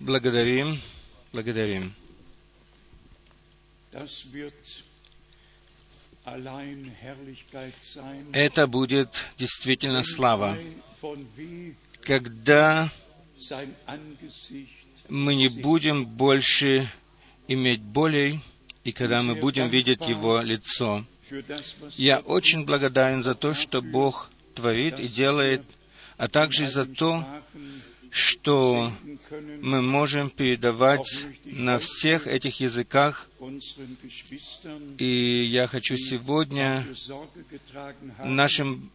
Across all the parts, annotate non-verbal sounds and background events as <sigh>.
Благодарим, благодарим. Это будет действительно слава, когда мы не будем больше иметь болей, и когда мы будем видеть Его лицо. Я очень благодарен за то, что Бог творит и делает, а также за то, что мы можем передавать на всех этих языках. И я хочу сегодня нашим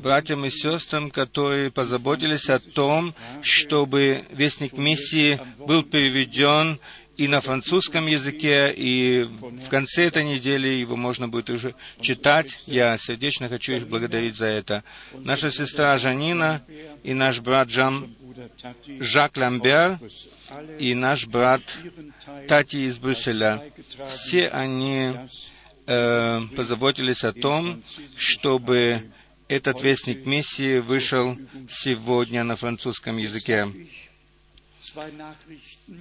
братьям и сестрам, которые позаботились о том, чтобы Вестник Миссии был переведен и на французском языке, и в конце этой недели его можно будет уже читать. Я сердечно хочу их благодарить за это. Наша сестра Жанина и наш брат Жан, Жак Ламбер и наш брат Тати из Брюсселя. Все они э, позаботились о том, чтобы этот вестник миссии вышел сегодня на французском языке.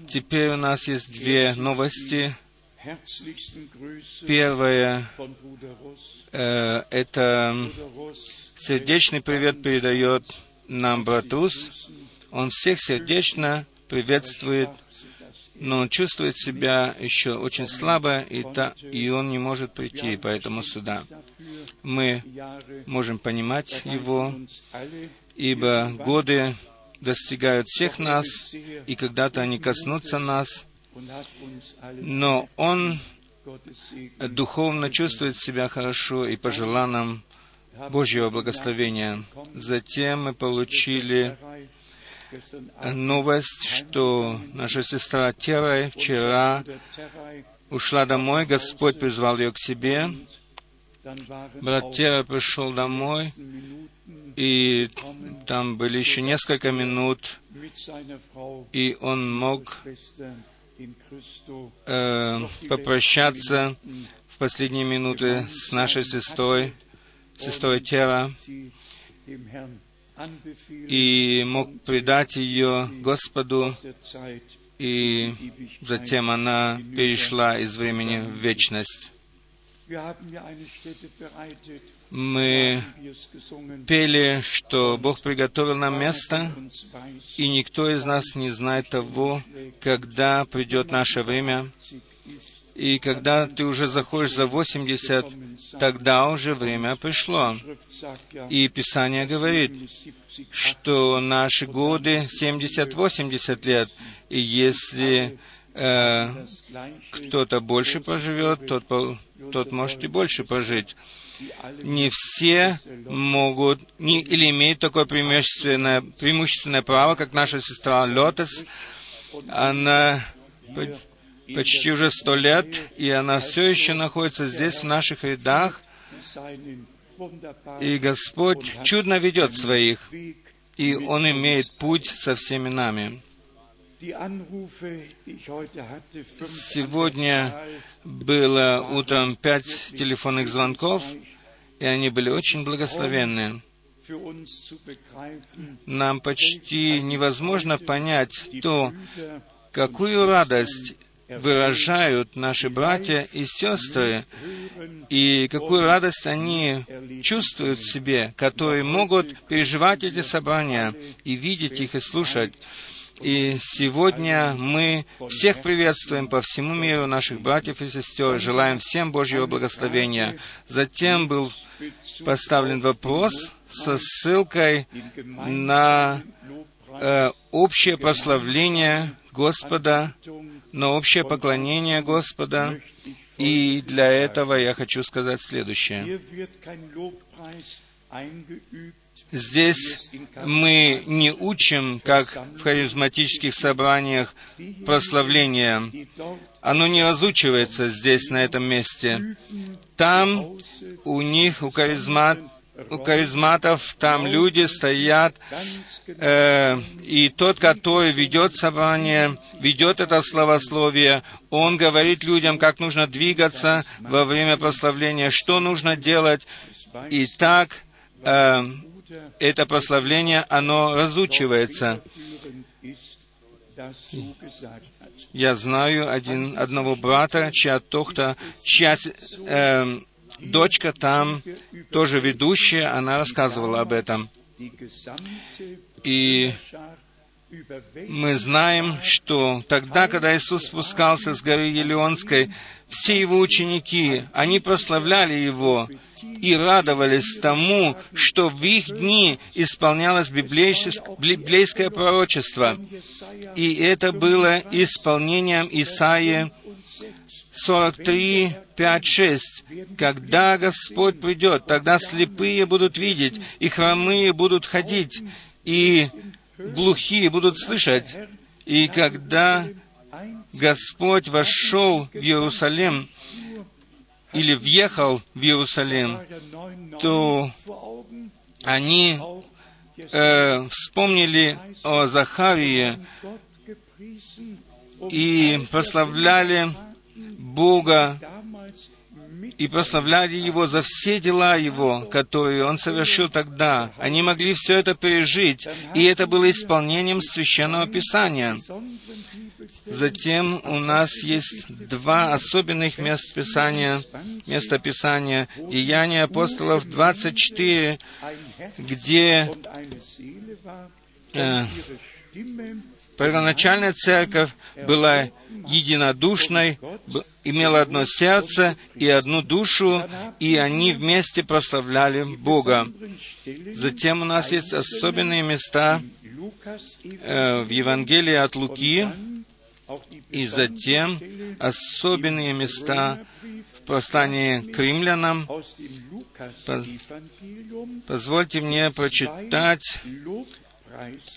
Теперь у нас есть две новости. Первое э, это сердечный привет передает нам брат Рус. Он всех сердечно приветствует, но он чувствует себя еще очень слабо, и, та, и он не может прийти поэтому сюда. Мы можем понимать его, ибо годы достигают всех нас, и когда-то они коснутся нас, но Он духовно чувствует себя хорошо и пожелал нам Божьего благословения. Затем мы получили новость, что наша сестра Терай вчера ушла домой, Господь призвал ее к себе. Брат Терай пришел домой, и там были еще несколько минут, и он мог э, попрощаться в последние минуты с нашей сестрой, сестрой anbefehlen, и мог предать ее Господу, и затем она перешла из времени в вечность. Мы пели, что Бог приготовил нам место, и никто из нас не знает того, когда придет наше время. И когда ты уже заходишь за 80, тогда уже время пришло. И Писание говорит, 70, что наши годы 70-80 лет, и если э, кто-то больше проживет, тот, тот может и больше прожить. Не все могут не, или имеют такое преимущественное, преимущественное право, как наша сестра Лотес. Она по- почти уже сто лет, и она все еще находится здесь, в наших рядах, и Господь чудно ведет своих, и Он имеет путь со всеми нами. Сегодня было утром пять телефонных звонков, и они были очень благословенные. begreifen, Нам почти невозможно понять то, какую радость выражают наши братья и сестры, и какую радость они чувствуют в себе, которые могут переживать эти собрания и видеть их и слушать. И сегодня мы всех приветствуем по всему миру, наших братьев и сестер, желаем всем Божьего благословения. Затем был поставлен вопрос со ссылкой на э, общее прославление Господа, на общее поклонение Господа. И для этого я хочу сказать следующее. Здесь мы не учим, как в харизматических собраниях, dort Оно не разучивается здесь, на этом месте. Там у них, у, харизмат, у харизматов, там люди стоят, э, и тот, который ведет собрание, ведет это словословие, он говорит людям, как нужно двигаться во время прославления, что нужно делать. И так э, это прославление, оно разучивается. Я знаю один, одного брата, чья тохта, чья э, дочка там тоже ведущая, она рассказывала об этом. И мы знаем, что тогда, когда Иисус спускался с горы Елеонской, все его ученики, они прославляли Его и радовались тому, что в их дни исполнялось библейское пророчество. И это было исполнением Исаии 43, 5, 6. Когда Господь придет, тогда слепые будут видеть, и хромые будут ходить, и глухие будут слышать. И когда Господь вошел в Иерусалим, или въехал в Иерусалим, то они э, вспомнили о Захарии и прославляли Бога и прославляли Его за все дела Его, которые Он совершил тогда. Они могли все это пережить, и это было исполнением Священного Писания. Затем у нас есть два особенных мест Писания, места Писания, Деяния апостолов 24, где э, первоначальная церковь была единодушной, имела одно сердце и одну душу, и они вместе прославляли Бога. Затем у нас есть особенные места э, в Евангелии от Луки, и затем особенные места в послании к римлянам. Позвольте мне прочитать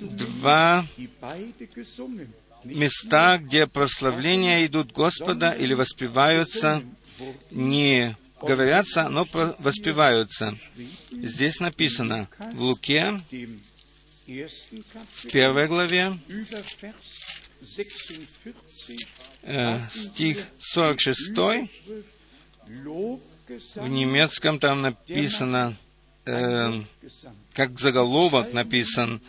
два места, где прославления идут Господа или воспеваются, не говорятся, но воспеваются. Здесь написано в Луке, в первой главе, э, стих 46, в немецком там написано, э, как заголовок написан,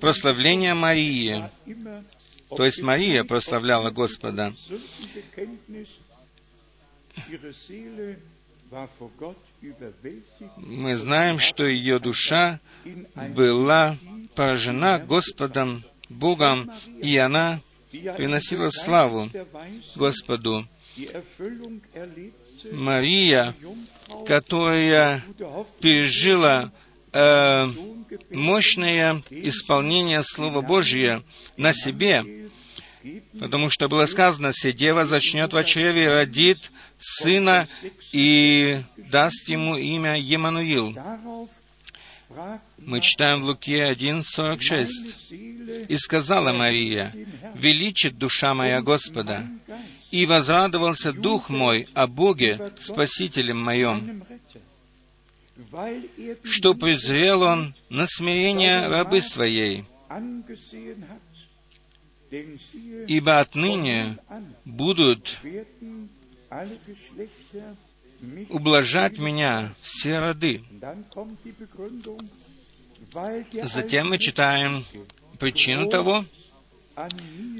«Прославление Марии». То есть Мария прославляла Господа. Мы знаем, что ее душа была поражена Господом, Богом, и она приносила славу Господу. Мария, которая пережила э, мощное исполнение Слова Божия на себе, потому что было сказано, «Седева зачнет в чреве, родит сына и даст ему имя Емануил». Мы читаем в Луке 1.46. «И сказала Мария, величит душа моя Господа, и возрадовался дух мой о Боге, Спасителем моем, что презрел он на смирение рабы своей, ибо отныне будут ублажать меня все роды. Затем мы читаем причину того,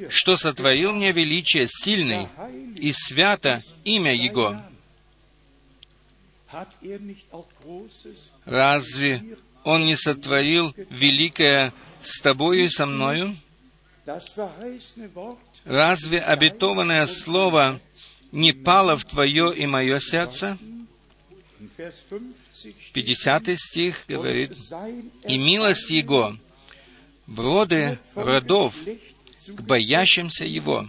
что сотворил мне величие сильный и свято имя Его. Разве Он не сотворил великое с тобою и со мною? Разве обетованное слово не пало в твое и мое сердце? 50 стих говорит, «И милость Его в роды родов к боящимся Его».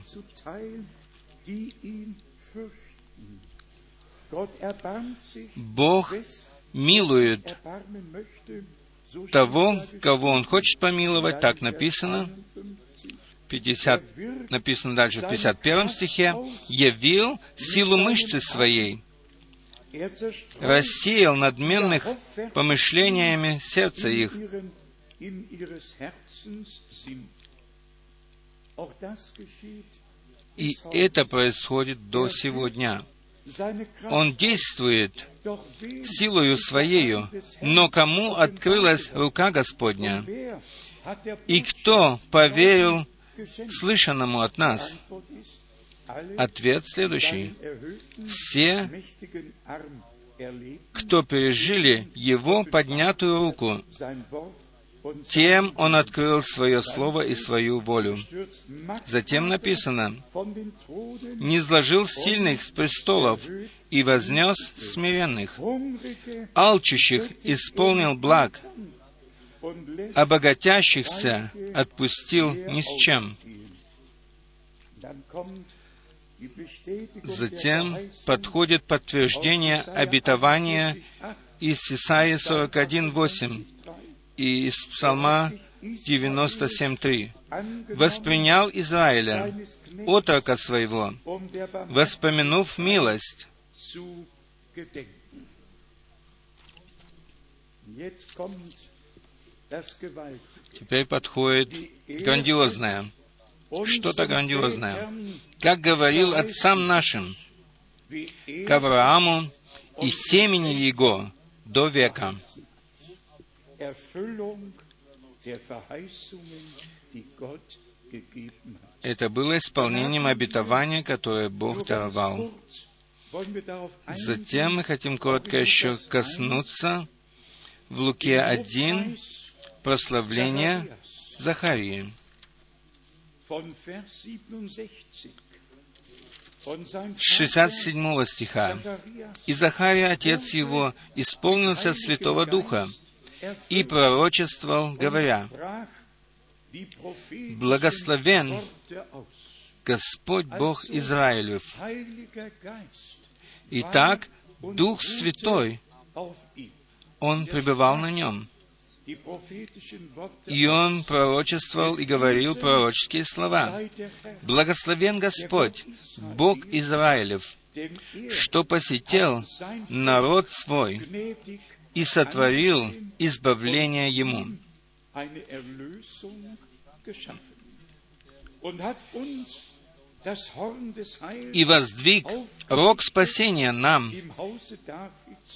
Бог милует того, кого Он хочет помиловать, так написано. 50, написано дальше в 51 стихе, «Явил силу мышцы своей, рассеял надменных помышлениями сердца их». И это происходит до сегодня. Он действует силою Своею, но кому открылась рука Господня? И кто поверил слышанному от нас? Ответ следующий. Все, кто пережили Его поднятую руку, тем Он открыл свое слово и свою волю. Затем написано, «Не изложил сильных с престолов и вознес смиренных, алчущих исполнил благ, а богатящихся отпустил ни с чем». Затем подходит подтверждение обетования из Исаии 41.8 и из Псалма 97.3. «Воспринял Израиля, отрока своего, воспомянув милость». Теперь подходит грандиозное, что-то грандиозное. Как говорил отцам нашим, к Аврааму и семени его до века. Это было исполнением обетования, которое Бог даровал. Затем мы хотим коротко еще коснуться в Луке 1 прославления Захарии. 67 стиха. «И Захария, отец его, исполнился Святого Духа и пророчествовал, говоря, «Благословен Господь Бог Израилев». Итак, Дух Святой, Он пребывал на нем. И он пророчествовал и говорил пророческие слова. «Благословен Господь, Бог Израилев, что посетил народ свой и сотворил избавление ему». И воздвиг рог спасения нам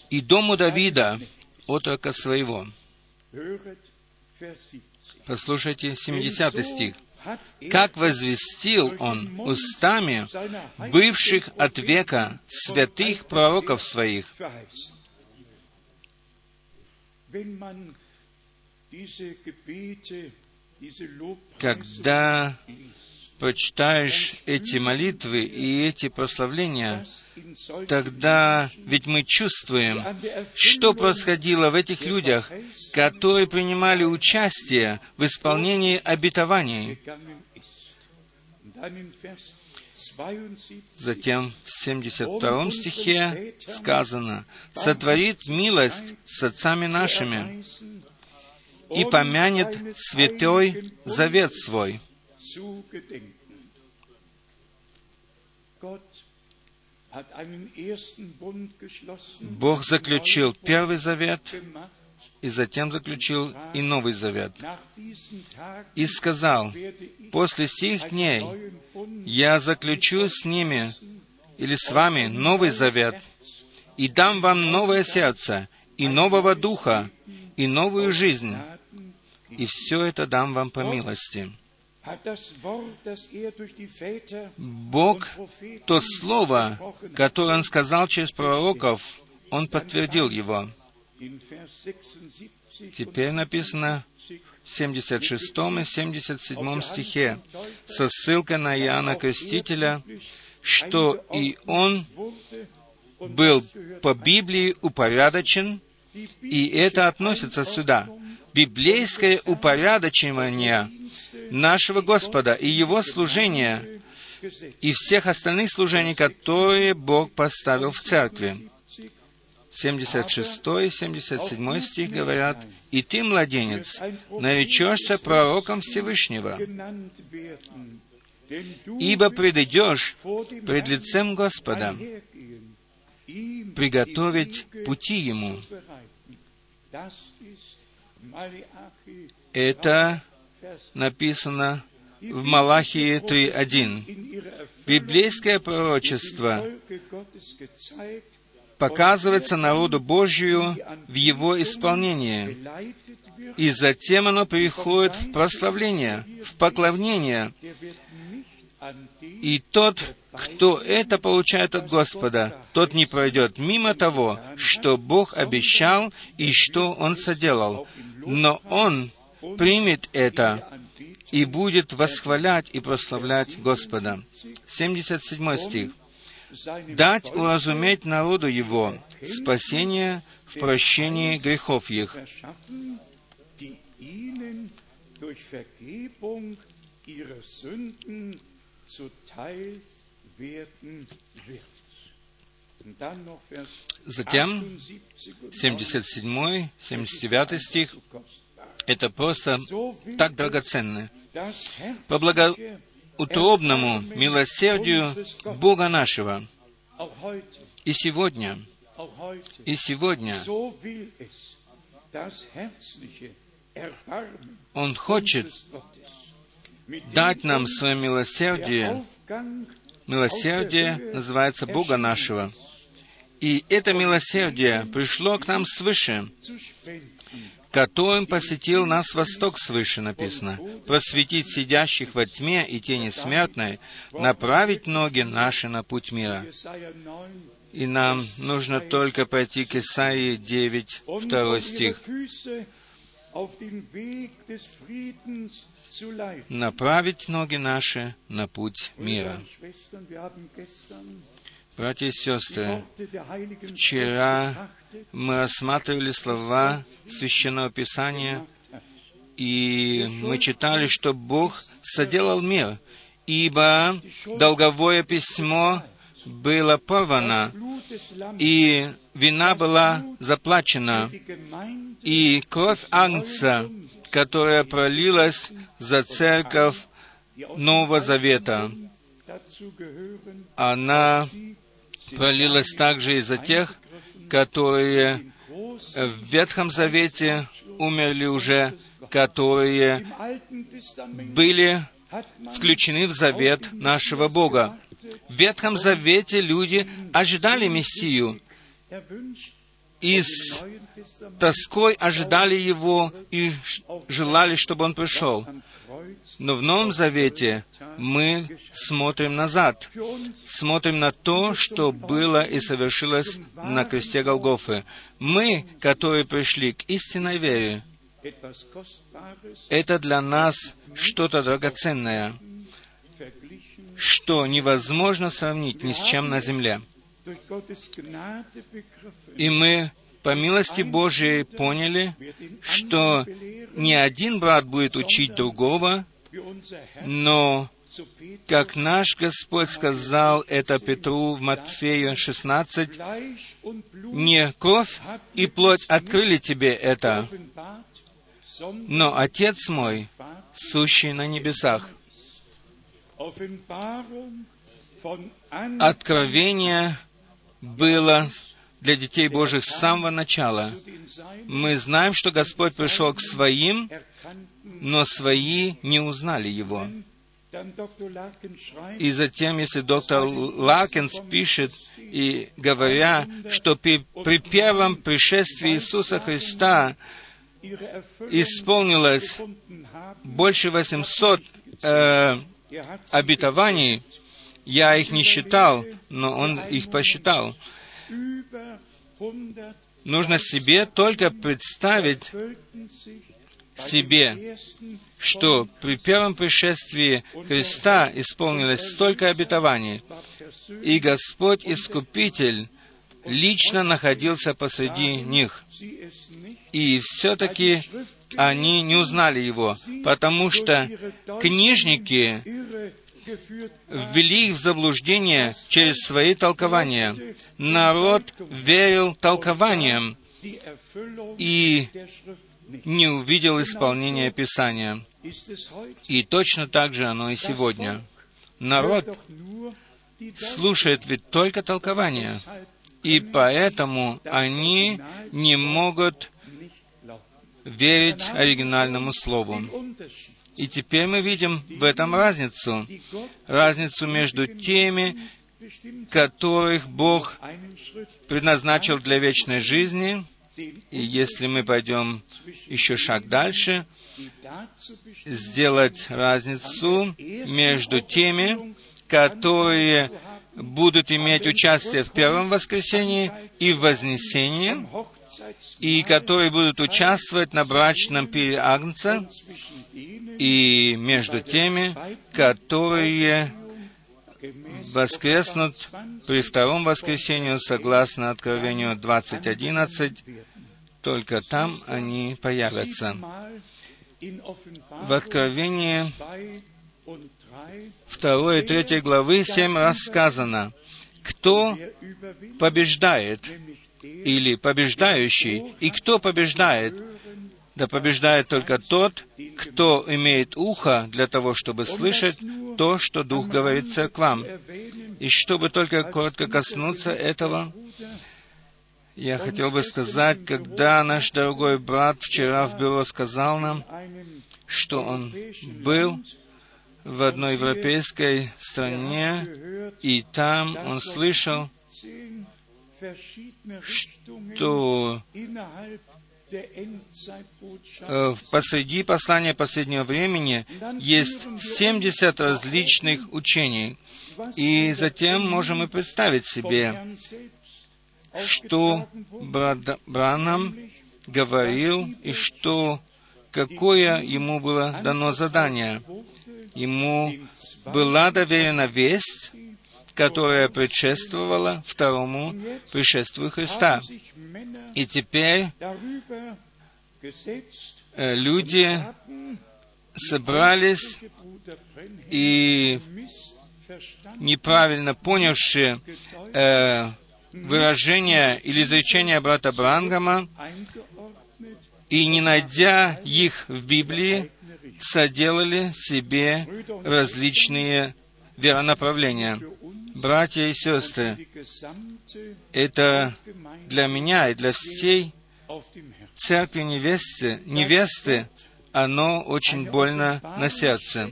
и дому Давида, отрока своего. Послушайте 70 стих. «Как возвестил Он устами бывших от века святых пророков своих». Когда прочитаешь эти молитвы и эти прославления, тогда ведь мы чувствуем, что происходило в этих людях, которые принимали участие в исполнении обетований. Затем в 72 стихе сказано, «Сотворит милость с отцами нашими и помянет святой завет свой». Бог заключил Первый Завет, и затем заключил и Новый Завет. И сказал, «После сих дней я заключу с ними или с вами Новый Завет, и дам вам новое сердце, и нового духа, и новую жизнь, и все это дам вам по милости». Бог, то слово, которое Он сказал через пророков, Он подтвердил его. Теперь написано в 76 и 77 стихе со ссылкой на Иоанна Крестителя, что и он был по Библии упорядочен, и это относится сюда. Библейское упорядочивание нашего Господа и Его служения и всех остальных служений, которые Бог поставил в церкви. 76 и 77 стих говорят, «И ты, младенец, наречешься пророком Всевышнего, ибо предыдешь пред лицем Господа, приготовить пути Ему». Это написано в Малахии 3.1. Библейское пророчество показывается народу Божию в его исполнении, и затем оно переходит в прославление, в поклонение. И тот, кто это получает от Господа, тот не пройдет мимо того, что Бог обещал и что Он соделал. Но он примет это и будет восхвалять и прославлять Господа. 77 стих. «Дать уразуметь народу его спасение в прощении грехов их». Затем 77, 79 стих это просто так драгоценно. По благоутробному милосердию Бога нашего. И сегодня, и сегодня Он хочет дать нам свое милосердие. Милосердие называется Бога нашего. И это милосердие пришло к нам свыше, которым посетил нас восток свыше, написано, просветить сидящих во тьме и тени смертной, направить ноги наши на путь мира. И нам нужно только пойти к Исаии 9, 2 стих. Направить ноги наши на путь мира. Братья и сестры, вчера мы осматривали слова Священного Писания, и мы читали, что Бог соделал мир, ибо долговое письмо было порвано, и вина была заплачена, и кровь Агнца, которая пролилась за церковь Нового Завета, она пролилась также и за тех, которые в Ветхом Завете умерли уже, которые были включены в завет нашего Бога. В Ветхом Завете люди ожидали Мессию и с тоской ожидали Его и желали, чтобы Он пришел. Но в Новом Завете мы смотрим назад, смотрим на то, что было и совершилось на кресте Голгофы. Мы, которые пришли к истинной вере, это для нас что-то драгоценное, что невозможно сравнить ни с чем на земле. И мы по милости Божией поняли, что не один брат будет учить другого, но, как наш Господь сказал это Петру в Матфею 16, «Не кровь и плоть открыли тебе это, но Отец мой, сущий на небесах». Откровение было для детей Божьих с самого начала. Мы знаем, что Господь пришел к своим, но свои не узнали Его. И затем, если доктор Ларкинс пишет, и говоря, что при, при первом пришествии Иисуса Христа исполнилось больше 800 э, обетований, я их не считал, но он их посчитал. Нужно себе только представить себе, что при первом пришествии Христа исполнилось столько обетований, и Господь Искупитель лично находился посреди них. И все-таки они не узнали Его, потому что книжники ввели их в заблуждение через свои толкования. Народ верил толкованиям и не увидел исполнения Писания. И точно так же оно и сегодня. Народ слушает ведь только толкования, и поэтому они не могут верить оригинальному слову. И теперь мы видим в этом разницу. Разницу между теми, которых Бог предназначил для вечной жизни. И если мы пойдем еще шаг дальше, сделать разницу между теми, которые будут иметь участие в первом воскресении и в вознесении, и которые будут участвовать на брачном пире Агнца, и между теми, которые воскреснут при втором воскресении согласно Откровению 20.11, только там они появятся. В Откровении 2 и 3 главы семь раз сказано, кто побеждает, или побеждающий, и кто побеждает, да побеждает только тот, кто имеет ухо для того, чтобы слышать то, что Дух говорит церквам. И чтобы только коротко коснуться этого, я хотел бы сказать, когда наш дорогой брат вчера в бюро сказал нам, что он был в одной европейской стране, и там он слышал, что э, посреди послания последнего времени есть 70 различных учений. И затем можем и представить себе, что Бранам говорил и что, какое ему было дано задание. Ему была доверена весть, которая предшествовала второму пришествию Христа. И теперь э, люди собрались и неправильно понявшие э, выражение или изречение брата Брангама и не найдя их в Библии, соделали себе различные веронаправления братья и сестры, это для меня и для всей церкви невесты, невесты, оно очень больно на сердце.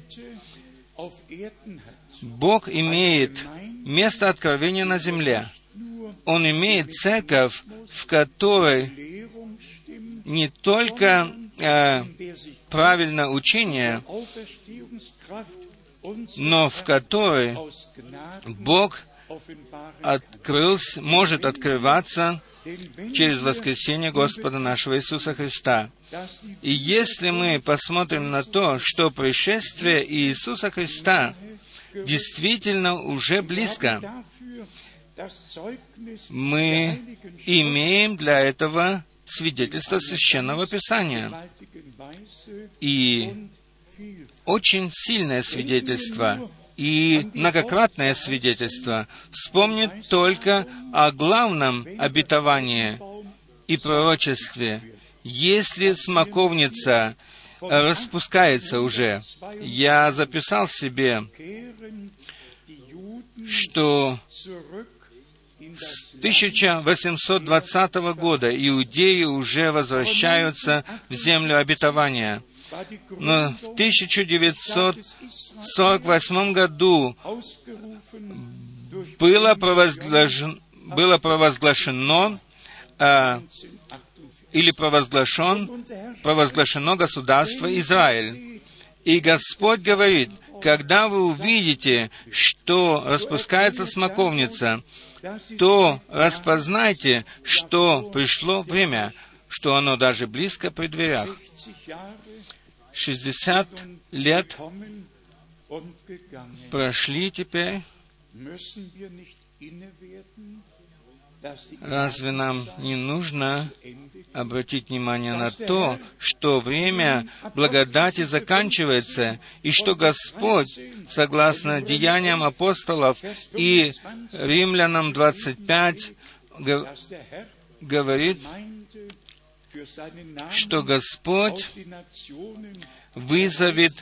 Бог имеет место откровения на земле. Он имеет церковь, в которой не только э, правильное учение, но в которой Бог открылся, может открываться через воскресение Господа нашего Иисуса Христа. И если мы посмотрим на то, что пришествие Иисуса Христа действительно уже близко, мы имеем для этого свидетельство Священного Писания. И очень сильное свидетельство и многократное свидетельство. Вспомнит только о главном обетовании и пророчестве. Если смоковница распускается уже, я записал себе, что с 1820 года иудеи уже возвращаются в землю обетования – но в 1948 году было провозглашено, было провозглашено а, или провозглашен, провозглашено государство Израиль. И Господь говорит, когда вы увидите, что распускается смоковница, то распознайте, что пришло время, что оно даже близко при дверях. 60 лет прошли теперь. Разве нам не нужно обратить внимание на то, что время благодати заканчивается, и что Господь, согласно деяниям апостолов и Римлянам 25, говорит, что Господь вызовет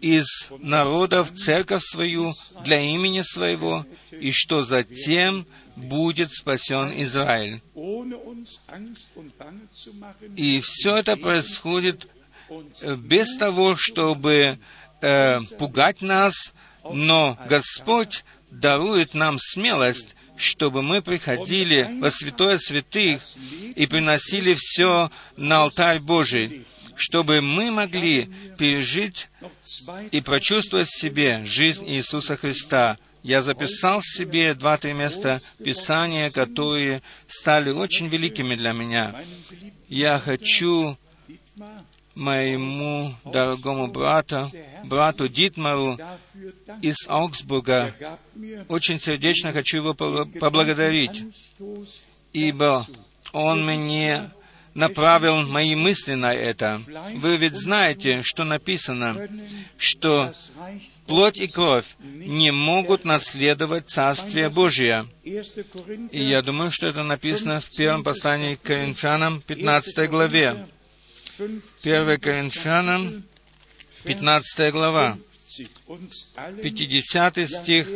из народов церковь свою для имени своего, и что затем будет спасен Израиль. И все это происходит э, без того, чтобы э, пугать нас, но Господь дарует нам смелость, чтобы мы приходили во святое святых и приносили все на алтарь Божий, чтобы мы могли пережить и прочувствовать в себе жизнь Иисуса Христа. Я записал себе два-три места Писания, которые стали очень великими для меня. Я хочу моему дорогому брату, брату Дитмару из Аугсбурга. Очень сердечно хочу его поблагодарить, ибо он мне направил мои мысли на это. Вы ведь знаете, что написано, что плоть и кровь не могут наследовать Царствие Божие. И я думаю, что это написано в первом послании к Коринфянам, 15 главе. 1 Коринфянам, 15 глава, 50 стих,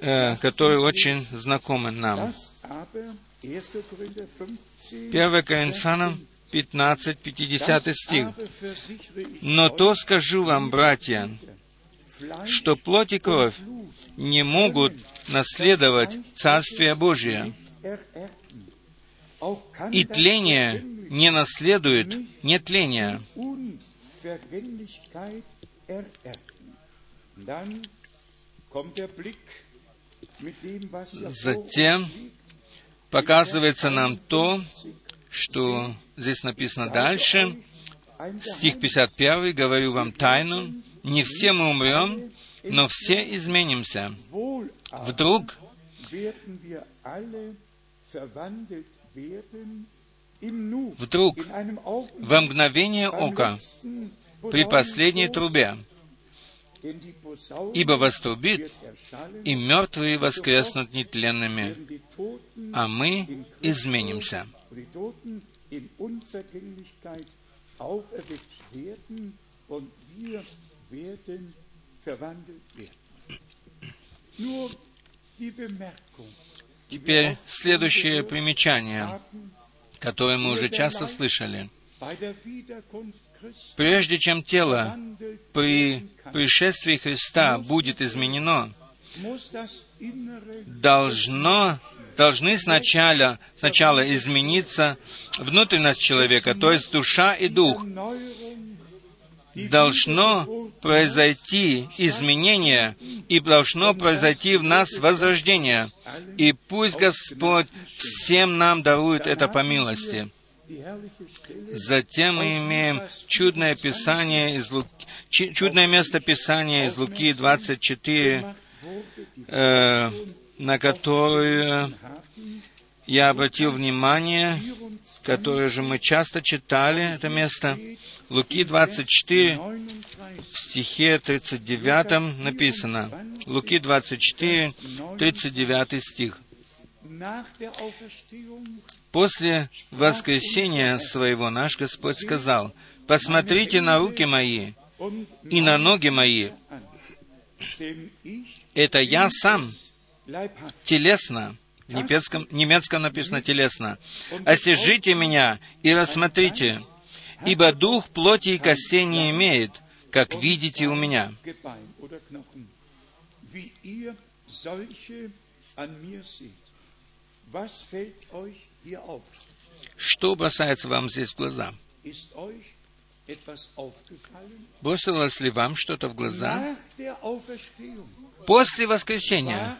э, который очень знакомый нам. 1 Коринфянам 15, 50 стих. «Но то скажу вам, братья, что плоть и кровь не могут наследовать Царствие Божие, и тление не наследует нетление. Затем показывается нам то, что здесь написано дальше, стих 51, говорю вам тайну, не все мы умрем, но все изменимся. Вдруг вдруг, во мгновение ока, при последней трубе, ибо вострубит, и мертвые воскреснут нетленными, а мы изменимся. Теперь следующее примечание, которое мы уже часто слышали. Прежде чем тело при пришествии Христа будет изменено, должно, должны сначала, сначала измениться внутренность человека, то есть душа и дух. Должно произойти изменение, и должно произойти в нас возрождение. И пусть Господь всем нам дарует это по милости. Затем мы имеем чудное Писание из Луки, чудное место Писания из Луки 24, э, на которое я обратил внимание, которое же мы часто читали, это место. Луки 24, в стихе 39 написано. Луки 24, 39 стих. После воскресения своего наш Господь сказал, «Посмотрите на руки мои и на ноги мои. Это я сам, телесно, в немецком, немецком написано телесно. Осижите меня и рассмотрите, ибо дух плоти и костей не имеет, как видите у меня. Что бросается вам здесь в глаза? Бросилось ли вам что-то в глаза? После воскресения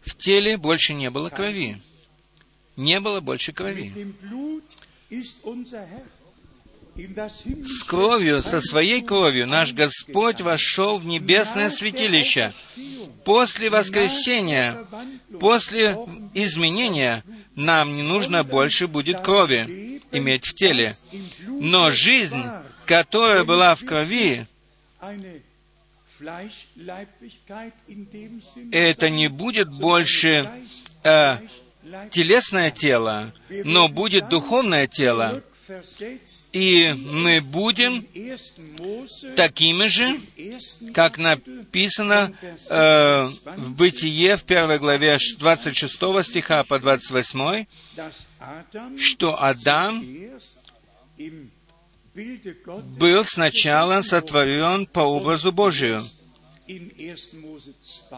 в теле больше не было крови. Не было больше крови. С кровью, со своей кровью наш Господь вошел в небесное святилище. После воскресения, после изменения, нам не нужно больше будет крови иметь в теле. Но жизнь, которая была в крови, это не будет больше э, телесное тело, но будет духовное тело. И мы будем такими же, как написано э, в Бытие в первой главе 26 стиха по 28, что Адам был сначала сотворен по образу Божию,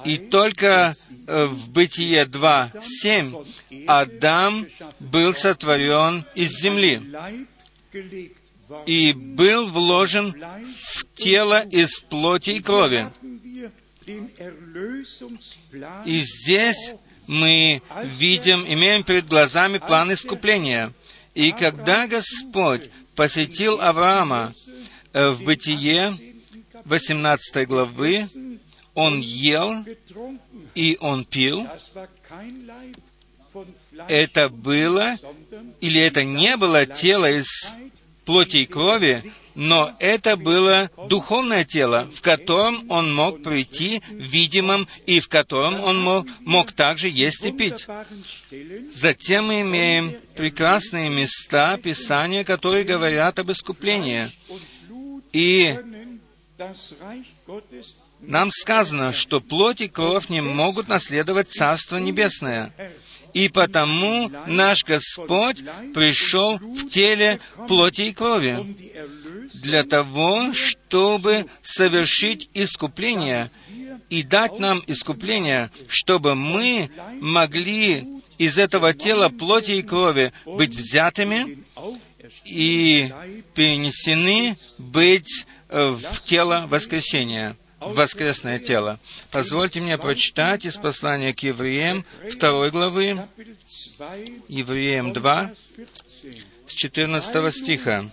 И только э, в Бытие 2.7 Адам был сотворен из земли и был вложен в тело из плоти и крови. И здесь мы видим, имеем перед глазами план искупления. И когда Господь посетил Авраама э, в Бытие 18 главы, он ел и он пил. Это было, или это не было тело из плоти и крови, но это было духовное тело, в котором он мог прийти видимым и в котором он мог, мог также есть и пить. Затем мы имеем прекрасные места Писания, которые говорят об искуплении. И нам сказано, что плоть и кровь не могут наследовать Царство Небесное. И потому наш Господь пришел в теле плоти и крови для того, чтобы совершить искупление и дать нам искупление, чтобы мы могли из этого тела плоти и крови быть взятыми и перенесены быть э, в тело воскресения воскресное тело. Позвольте мне прочитать из послания к евреям второй главы, Евреям 2, с 14 стиха.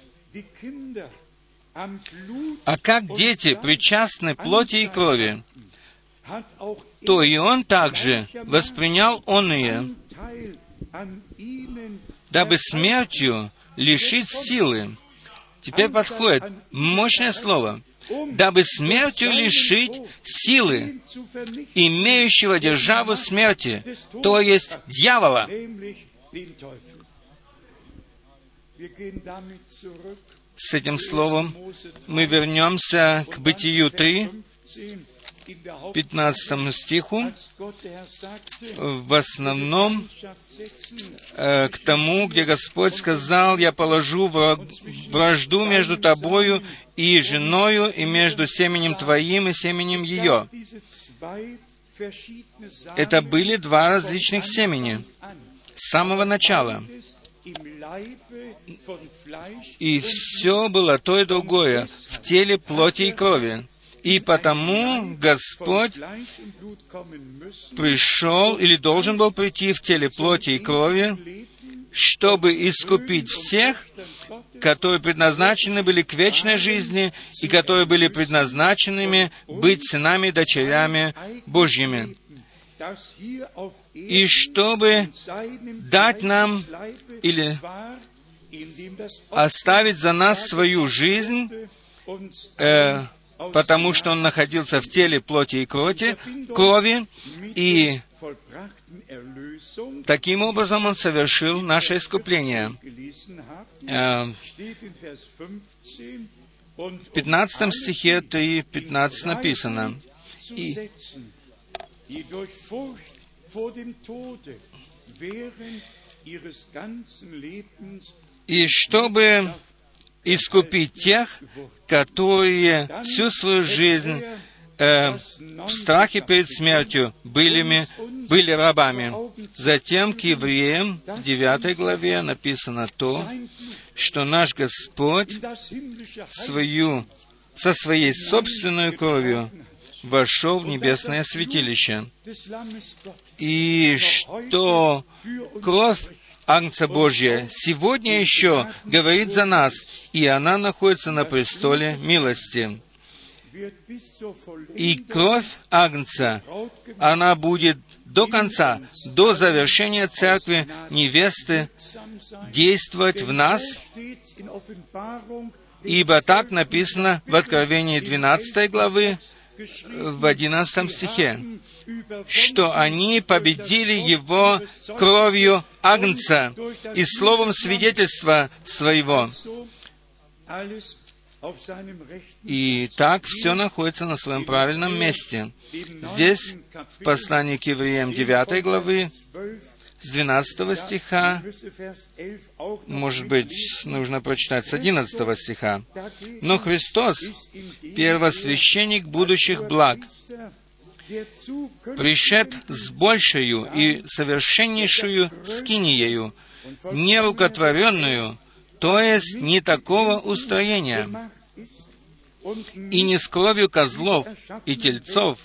«А как дети причастны плоти и крови, то и он также воспринял он ее, дабы смертью лишить силы». Теперь подходит мощное слово — дабы смертью лишить силы, имеющего державу смерти, то есть дьявола. С этим словом мы вернемся к Бытию 3, 15 стиху, в основном э, к тому, где Господь сказал, «Я положу вражду между тобою и женою, и между семенем твоим и семенем ее». Это были два различных семени с самого начала. И все было то и другое в теле плоти и крови. И потому Господь пришел или должен был прийти в теле плоти и крови, чтобы искупить всех, которые предназначены были к вечной жизни и которые были предназначенными быть сынами и дочерями Божьими. И чтобы дать нам или оставить за нас свою жизнь, э, потому что он находился в теле плоти и крови, крови и таким образом он совершил наше искупление. Э, в 15 стихе 3.15 написано, и, и чтобы искупить тех, которые всю свою жизнь э, в страхе перед смертью были, были рабами. Затем к евреям в 9 главе написано то, что наш Господь свою, со своей собственной кровью вошел в небесное святилище, и что кровь Агнца Божья сегодня еще говорит за нас, и она находится на престоле милости. И кровь Агнца, она будет до конца, до завершения церкви невесты, действовать в нас, ибо так написано в Откровении 12 главы, в 11 стихе, что они победили его кровью Агнца и словом свидетельства своего. И так все находится на своем правильном месте. Здесь, в послании к евреям 9 главы, с 12 стиха, может быть, нужно прочитать с 11 стиха. Но Христос — первосвященник будущих благ, пришед с большую и совершеннейшую скиниею, нерукотворенную, то есть не такого устроения, и не с кровью козлов и тельцов,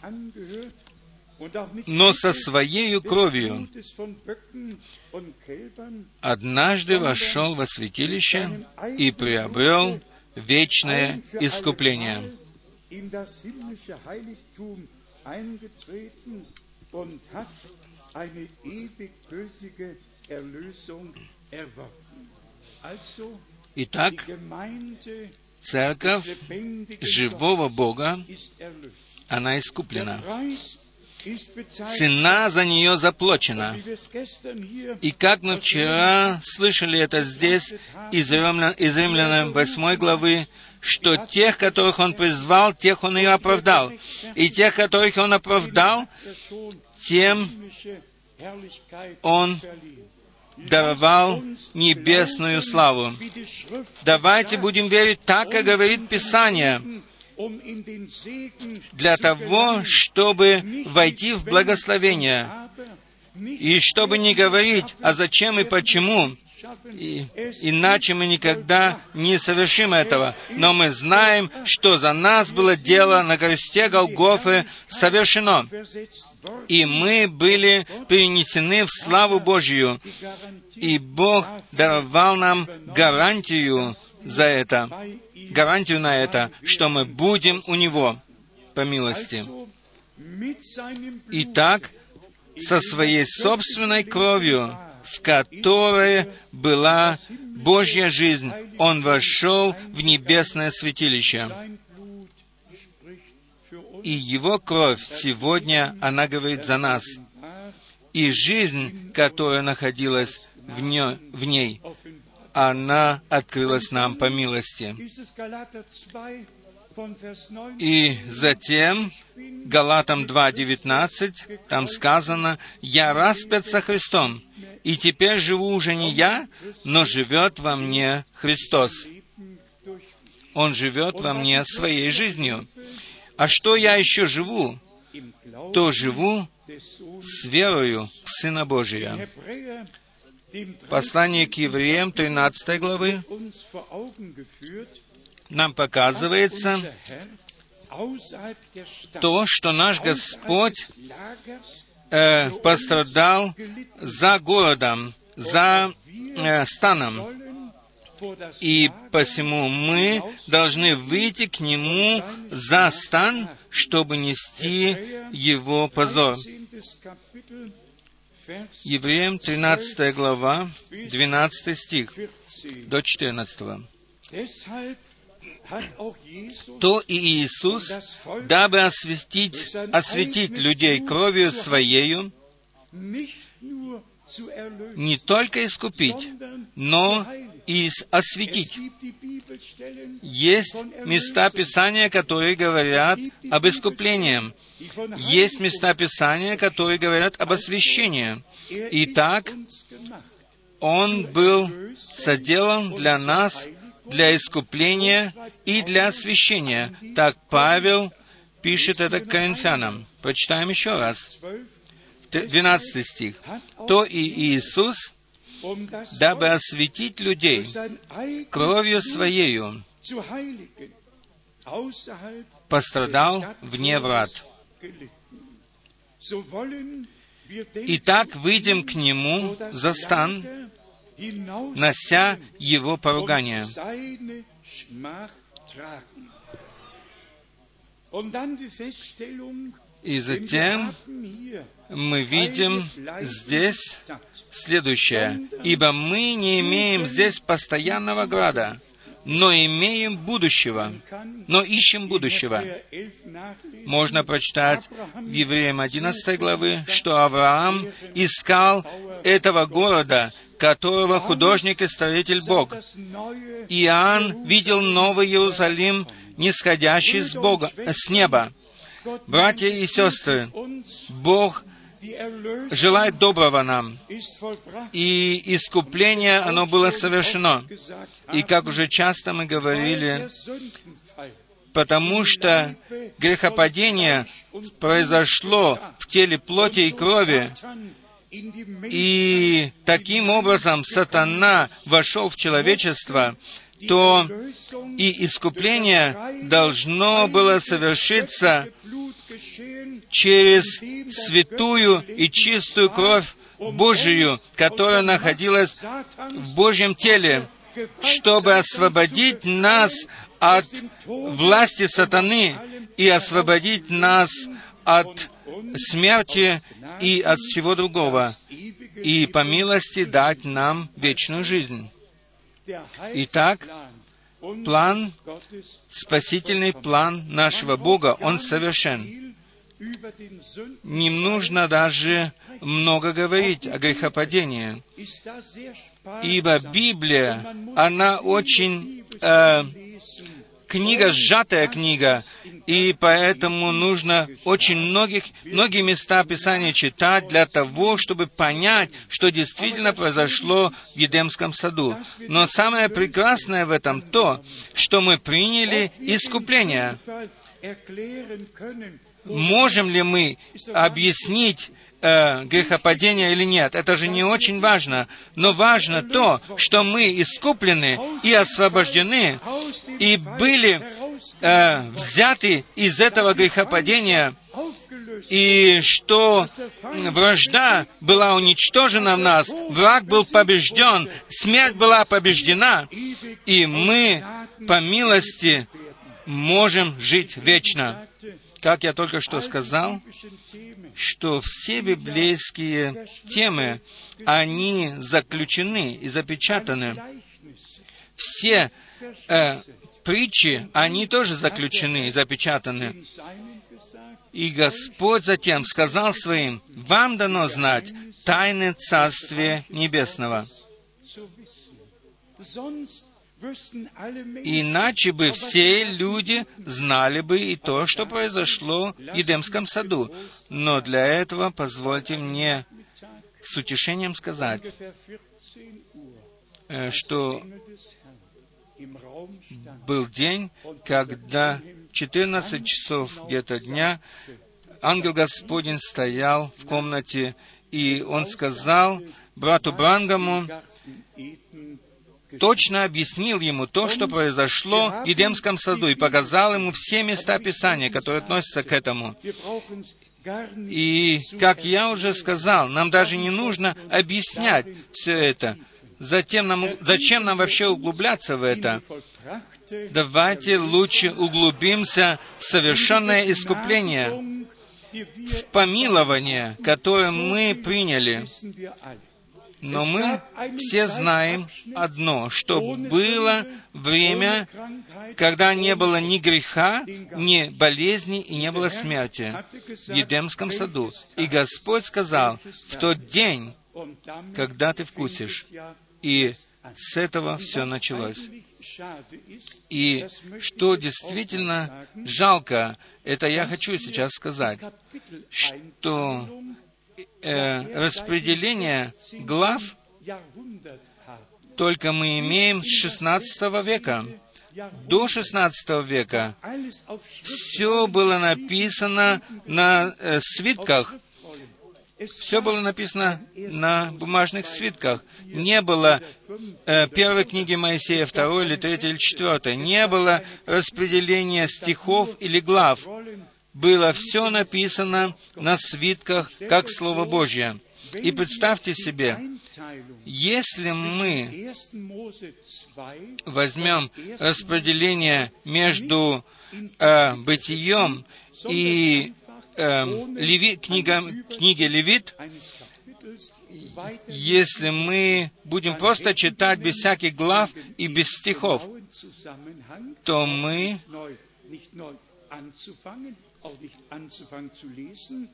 но со своей кровью однажды вошел во святилище и приобрел вечное искупление. Итак, церковь живого Бога, она искуплена. Цена за нее заплачена. И как мы вчера слышали это здесь из, Римлян, из Римлянам 8 главы, что тех, которых Он призвал, тех Он и оправдал. И тех, которых Он оправдал, тем Он даровал небесную славу. Давайте будем верить так, как говорит Писание, для того, чтобы войти в благословение, и чтобы не говорить, а зачем и почему, и, иначе мы никогда не совершим этого. Но мы знаем, что за нас было дело на кресте Голгофы совершено. И мы были перенесены в славу Божью. И Бог даровал нам гарантию за это, гарантию на это, что мы будем у Него по милости. Итак, со своей собственной кровью, в которой была Божья жизнь, Он вошел в небесное святилище. И Его кровь сегодня, она говорит за нас. И жизнь, которая находилась в, нё, в ней, она открылась нам по милости. И затем, Галатам 2.19, там сказано, «Я распят со Христом, и теперь живу уже не я, но живет во мне Христос». Он живет во мне своей жизнью. А что я еще живу? То живу с верою в Сына Божия. Послание к евреям 13 главы нам показывается то, что наш Господь э, пострадал за городом, за э, станом. И посему мы должны выйти к Нему за стан, чтобы нести Его позор. Евреям 13 глава, 12 стих до 14. То и Иисус, дабы осветить, осветить людей кровью Своею, не только искупить, но и осветить. Есть места Писания, которые говорят об искуплении. Есть места Писания, которые говорят об освящении. Итак, Он был соделан для нас, для искупления и для освящения. Так Павел пишет это к Коринфянам. Прочитаем еще раз. 12 стих. «То и Иисус, дабы осветить людей кровью Своею, пострадал вне врат. Итак, выйдем к Нему за стан, нося Его поругание. И затем мы видим здесь следующее. «Ибо мы не имеем здесь постоянного града, но имеем будущего, но ищем будущего. Можно прочитать в Евреям 11 главы, что Авраам искал этого города, которого художник и строитель Бог. Иоанн видел Новый Иерусалим, нисходящий с Бога, с неба. Братья и сестры, Бог желает доброго нам. И искупление, оно было совершено. И как уже часто мы говорили, потому что грехопадение произошло в теле плоти и крови, и таким образом сатана вошел в человечество, то и искупление должно было совершиться через святую и чистую кровь Божию, которая находилась в Божьем теле, чтобы освободить нас от власти сатаны и освободить нас от смерти и от всего другого, и по милости дать нам вечную жизнь. Итак, план, спасительный план нашего Бога, он совершен. Не нужно даже много говорить о грехопадении, ибо Библия, она очень э, книга, сжатая книга, и поэтому нужно очень многих, многие места Писания читать для того, чтобы понять, что действительно произошло в Едемском саду. Но самое прекрасное в этом то, что мы приняли искупление. Можем ли мы объяснить э, грехопадения или нет. Это же не очень важно. Но важно то, что мы искуплены и освобождены, и были э, взяты из этого грехопадения, и что вражда была уничтожена в нас, враг был побежден, смерть была побеждена, и мы по милости можем жить вечно. Как я только что сказал, что все библейские темы, они заключены и запечатаны. Все э, притчи, они тоже заключены и запечатаны. И Господь затем сказал своим, «Вам дано знать тайны Царствия Небесного». Иначе бы все люди знали бы и то, что произошло в Едемском саду. Но для этого позвольте мне с утешением сказать, э, что был день, когда 14 часов где-то дня ангел Господень стоял в комнате, и он сказал брату Брангаму, точно объяснил ему то, что произошло в Едемском саду, и показал ему все места Писания, которые относятся к этому. И, как я уже сказал, нам даже не нужно объяснять все это. Затем нам, зачем нам вообще углубляться в это? Давайте лучше углубимся в совершенное искупление, в помилование, которое мы приняли. Но мы все знаем одно, что было время, когда не было ни греха, ни болезни и не было смерти в Едемском саду. И Господь сказал, в тот день, когда ты вкусишь. И с этого все началось. И что действительно жалко, это я хочу сейчас сказать, что э, распределение глав только мы имеем с XVI века. До XVI века все было написано на э, свитках, все было написано на бумажных свитках. Не было э, первой книги Моисея, второй или третьей или четвертой. Не было распределения стихов или глав было все написано на свитках, как Слово Божье. И представьте себе, если мы возьмем распределение между э, бытием и э, Леви, книга, книги Левит, если мы будем просто читать без всяких глав и без стихов, то мы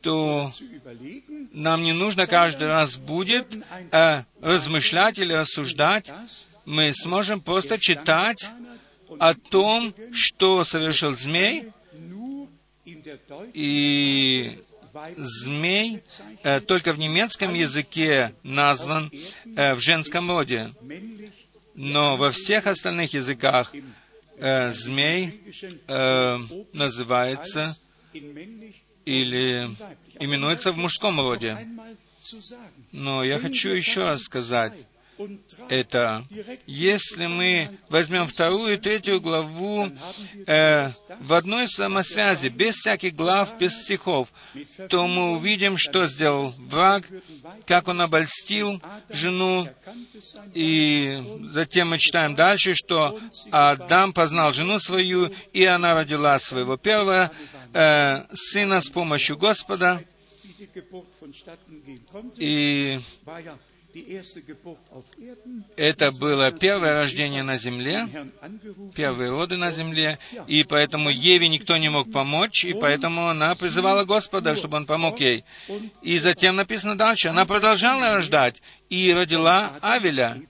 то нам не нужно каждый раз будет э, размышлять или рассуждать. Мы сможем просто читать о том, что совершил змей, и змей э, только в немецком языке назван э, в женском роде, но во всех остальных языках э, змей э, называется или именуется в мужском роде. Но я хочу еще раз сказать, это, если мы возьмем вторую и третью главу э, в одной самосвязи, без всяких глав, без стихов, то мы увидим, что сделал враг, как он обольстил жену, и затем мы читаем дальше, что Адам познал жену свою, и она родила своего первого э, сына с помощью Господа, и это было первое рождение на земле, первые роды на земле, и поэтому Еве никто не мог помочь, и поэтому она призывала Господа, чтобы он помог ей. И затем написано дальше, она продолжала рождать и родила Авеля.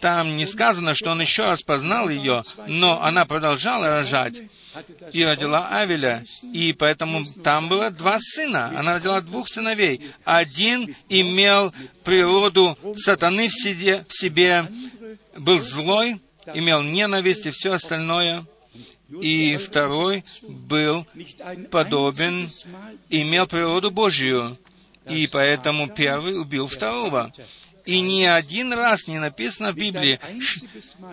Там не сказано, что он еще раз познал ее, но она продолжала рожать и родила Авеля, и поэтому там было два сына. Она родила двух сыновей. Один имел природу сатаны в себе, в себе был злой, имел ненависть и все остальное. И второй был подобен, имел природу Божью. И поэтому первый убил второго. И ни один раз не написано в Библии,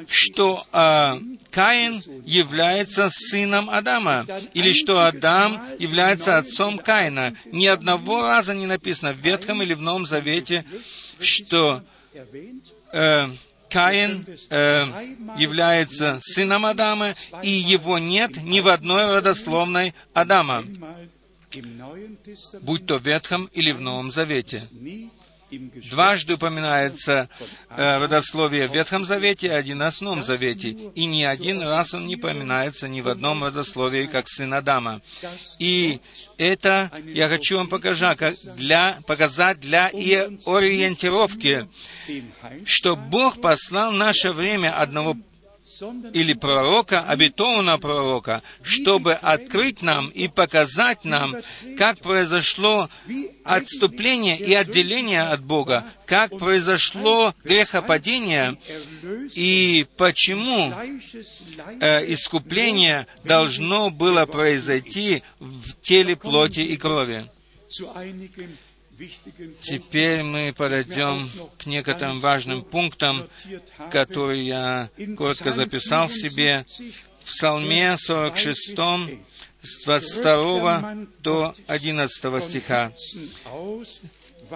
что а, Каин является сыном Адама, или что Адам является отцом Каина. Ни одного раза не написано в Ветхом или в Новом Завете, что э, Каин э, является сыном Адама, и его нет ни в одной родословной Адама, будь то в Ветхом или в Новом Завете. Дважды упоминается э, родословие в Ветхом Завете, один в Новом Завете, и ни один раз он не упоминается ни в одном родословии, как сын Адама. И это я хочу вам показать, для, показать для и ориентировки, что Бог послал в наше время одного или пророка, обетованного пророка, чтобы открыть нам и показать нам, как произошло отступление и отделение от Бога, как произошло грехопадение и почему э, искупление должно было произойти в теле плоти и крови. Теперь мы подойдем к некоторым важным пунктам, которые я коротко записал себе. В Псалме 46, с 22 до 11 стиха.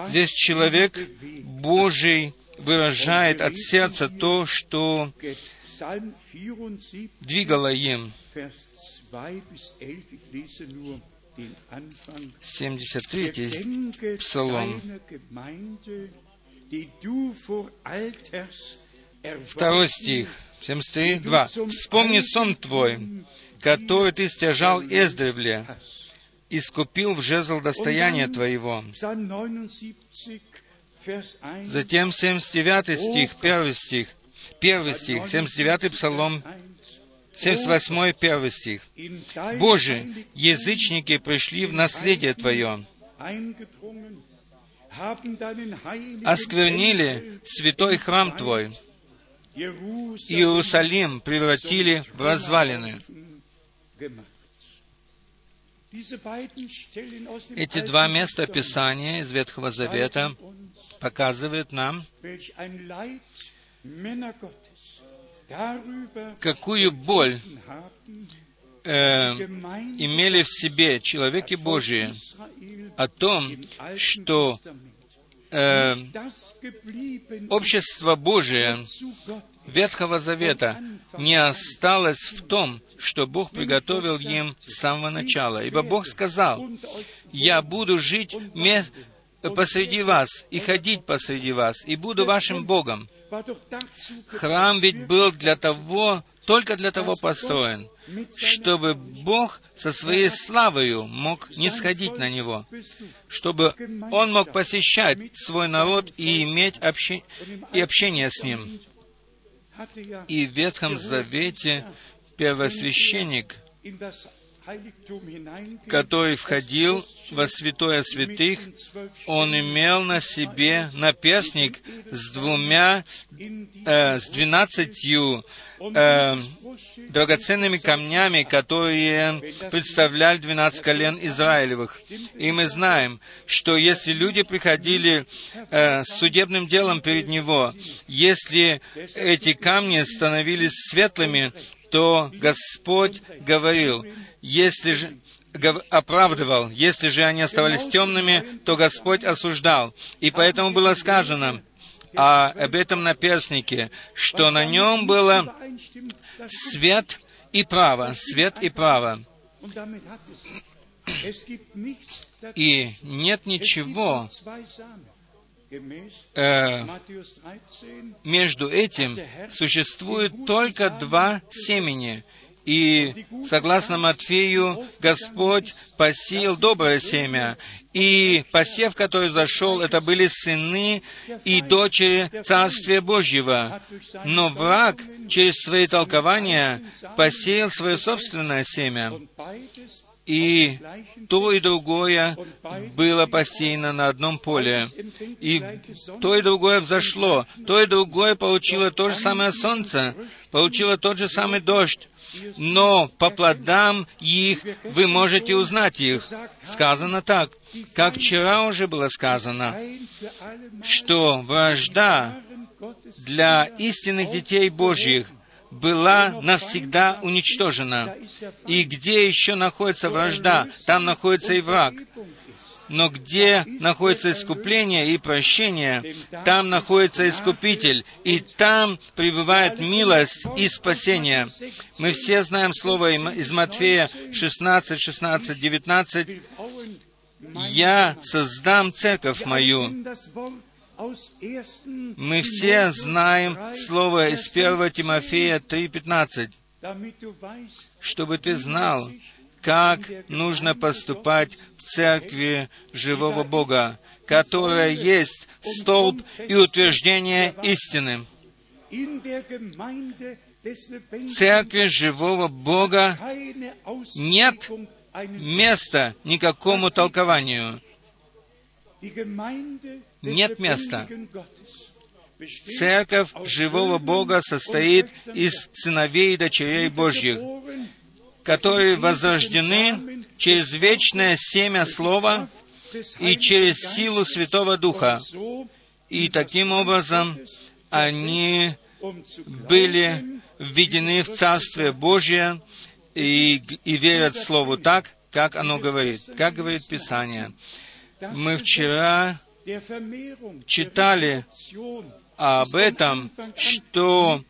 Здесь человек Божий выражает от сердца то, что двигало им. 73 Псалом. Второй стих, 73, 2. «Вспомни сон твой, который ты стяжал издревле, и скупил в жезл достояния твоего». Затем 79 стих, первый стих, первый стих, 79 Псалом, 78 первый стих. «Боже, язычники пришли в наследие Твое, осквернили святой храм Твой, Иерусалим превратили в развалины». Эти два места Писания из Ветхого Завета показывают нам, какую боль э, имели в себе человеки Божии о том, что э, общество Божие Ветхого Завета не осталось в том, что Бог приготовил им с самого начала. Ибо Бог сказал, «Я буду жить посреди вас и ходить посреди вас, и буду вашим Богом». Храм ведь был для того, только для того построен, чтобы Бог со своей славою мог не сходить на него, чтобы Он мог посещать свой народ и иметь обще... и общение с ним. И в Ветхом Завете первосвященник который входил во святое святых, он имел на себе наперстник с двумя, э, с двенадцатью э, драгоценными камнями, которые представляли двенадцать колен Израилевых. И мы знаем, что если люди приходили э, с судебным делом перед него, если эти камни становились светлыми, то Господь говорил, если же оправдывал, если же они оставались темными, то Господь осуждал. И поэтому было сказано о, об этом наперстнике, что на нем было свет и право, свет и право. И нет ничего э, между этим существует только два семени. И, согласно Матфею, Господь посеял доброе семя, и посев, который зашел, это были сыны и дочери Царствия Божьего. Но враг через свои толкования посеял свое собственное семя. И то и другое было посеяно на одном поле. И то и другое взошло. То и другое получило то же самое солнце, получило тот же самый дождь но по плодам их вы можете узнать их. Сказано так, как вчера уже было сказано, что вражда для истинных детей Божьих была навсегда уничтожена. И где еще находится вражда, там находится и враг. Но где находится искупление и прощение, там находится Искупитель, и там пребывает милость и спасение. Мы все знаем слово из Матфея 16, 16, 19. «Я создам церковь мою». Мы все знаем слово из 1 Тимофея 3.15, чтобы ты знал, как нужно поступать в церкви живого Бога, которая есть столб и утверждение истины. В церкви живого Бога нет места никакому толкованию. Нет места. Церковь живого Бога состоит из сыновей и дочерей Божьих, которые возрождены через вечное семя Слова и через силу Святого Духа. И таким образом они были введены в Царствие Божие и, и верят Слову так, как оно говорит, как говорит Писание. Мы вчера читали об этом, что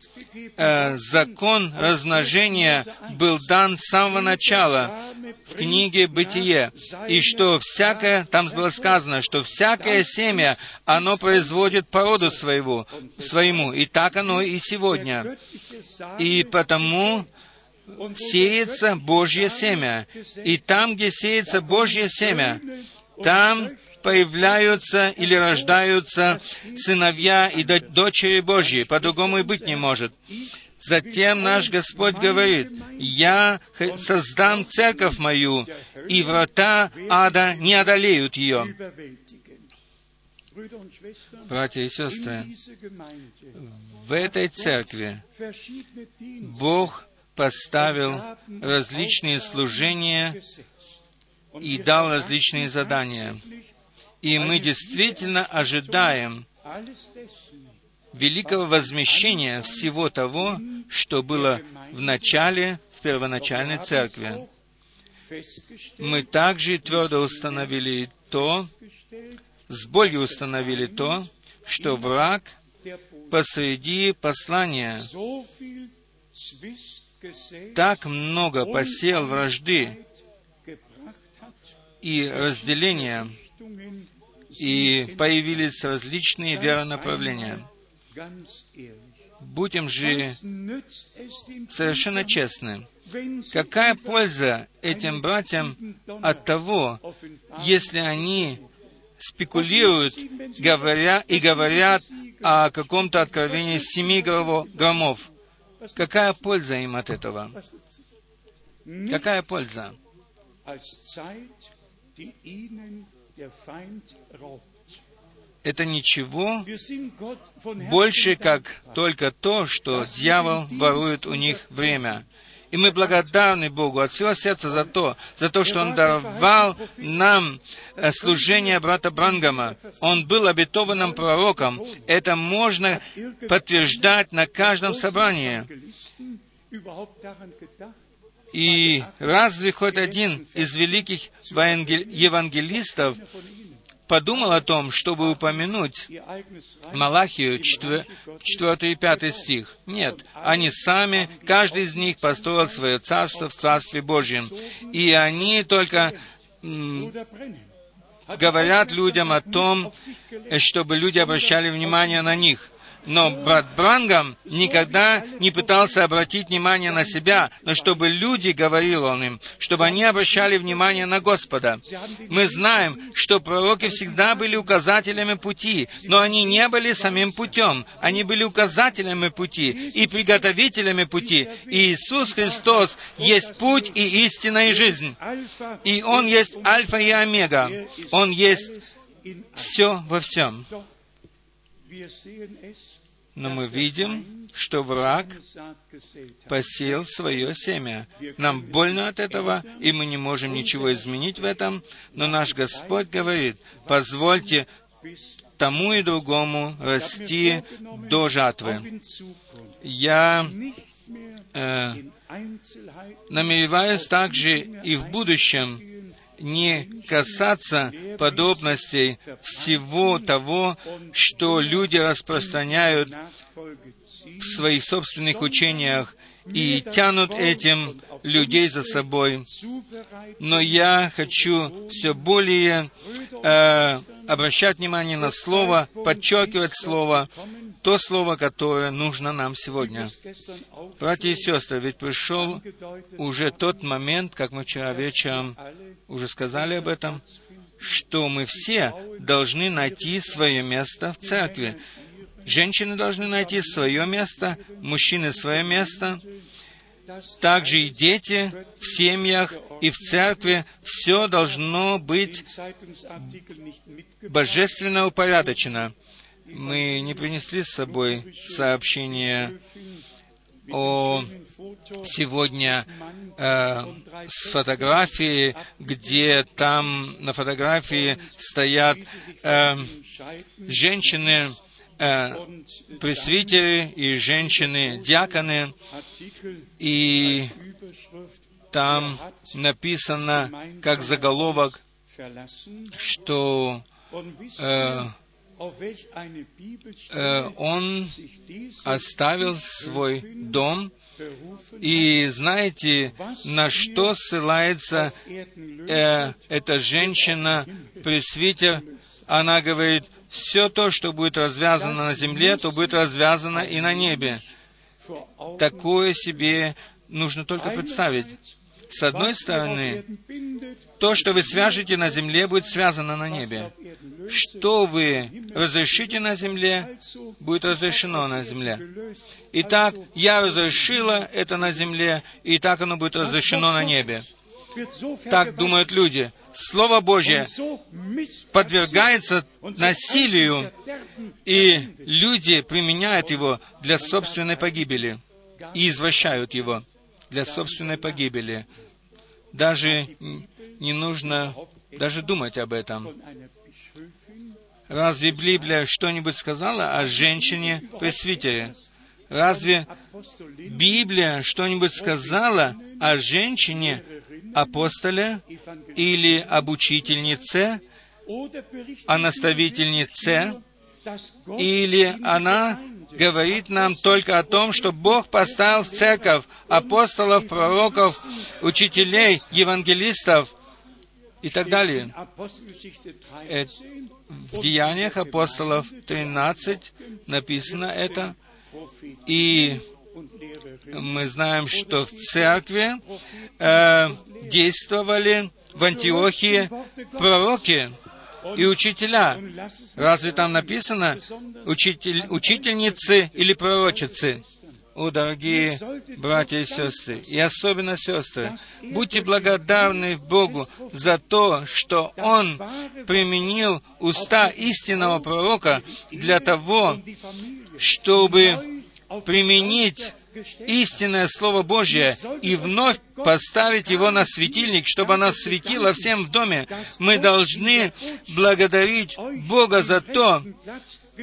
э, закон размножения был дан с самого начала в книге «Бытие», и что всякое, там было сказано, что всякое семя, оно производит породу своего, своему, и так оно и сегодня. И потому сеется Божье семя. И там, где сеется Божье семя, там появляются или рождаются сыновья и дочери Божьи. По-другому и быть не может. Затем наш Господь говорит, «Я создам церковь мою, и врата ада не одолеют ее». Братья и сестры, в этой церкви Бог поставил различные служения и дал различные задания. И мы действительно ожидаем великого возмещения всего того, что было в начале, в первоначальной церкви. Мы также твердо установили то, с болью установили то, что враг посреди послания так много посеял вражды и разделения, и появились различные веронаправления. Будем же совершенно честны. Какая польза этим братьям от того, если они спекулируют, говоря и говорят о каком-то откровении семи громов? Какая польза им от этого? Какая польза? Это ничего больше, как только то, что дьявол ворует у них время. И мы благодарны Богу от всего сердца за то, за то, что Он даровал нам э, служение брата Брангама. Он был обетованным пророком. Это можно подтверждать на каждом собрании. И разве хоть один из великих евангелистов подумал о том, чтобы упомянуть Малахию 4, 4 и 5 стих. Нет, они сами, каждый из них построил свое царство в Царстве Божьем. И они только говорят людям о том, чтобы люди обращали внимание на них. Но брат Брангам никогда не пытался обратить внимание на себя, но чтобы люди, говорил он им, чтобы они обращали внимание на Господа. Мы знаем, что пророки всегда были указателями пути, но они не были самим путем. Они были указателями пути и приготовителями пути. И Иисус Христос есть путь и истина и жизнь. И Он есть Альфа и Омега. Он есть все во всем. Но мы видим, что враг посеял свое семя. Нам больно от этого, и мы не можем ничего изменить в этом, но наш Господь говорит, позвольте тому и другому расти до жатвы. Я э, намереваюсь также и в будущем не касаться подробностей всего того, что люди распространяют в своих собственных учениях и тянут этим людей за собой. Но я хочу все более э, обращать внимание на Слово, подчеркивать Слово, то Слово, которое нужно нам сегодня. Братья и сестры, ведь пришел уже тот момент, как мы вчера вечером уже сказали об этом, что мы все должны найти свое место в церкви. Женщины должны найти свое место, мужчины свое место, также и дети в семьях и в церкви, все должно быть божественно упорядочено. Мы не принесли с собой сообщение о сегодня э, с фотографией, где там на фотографии стоят э, женщины э, пресвитеры и женщины-диаконы, и там написано, как заголовок, что э, э, он оставил свой дом, и знаете, на что ссылается э, эта женщина-пресвитер? Она говорит, все то, что будет развязано на земле, то будет развязано и на небе. Такое себе нужно только представить. С одной стороны, то, что вы свяжете на земле, будет связано на небе. Что вы разрешите на земле, будет разрешено на земле. Итак, я разрешила это на земле, и так оно будет разрешено на небе. Так думают люди. Слово Божье подвергается насилию, и люди применяют его для собственной погибели и извращают его для собственной погибели. Даже не нужно даже думать об этом. Разве Библия что-нибудь сказала о женщине-пресвитере? Разве Библия что-нибудь сказала о женщине апостоле или об учительнице, о наставительнице, или она говорит нам только о том, что Бог поставил в церковь апостолов, пророков, учителей, евангелистов и так далее. Э, в Деяниях апостолов 13 написано это, и мы знаем, что в церкви э, действовали в Антиохии пророки и учителя. Разве там написано учитель, учительницы или пророчицы? О, дорогие братья и сестры, и особенно сестры, будьте благодарны Богу за то, что Он применил уста истинного пророка для того, чтобы применить истинное Слово Божье и вновь поставить его на светильник, чтобы оно светило всем в доме. Мы должны благодарить Бога за то,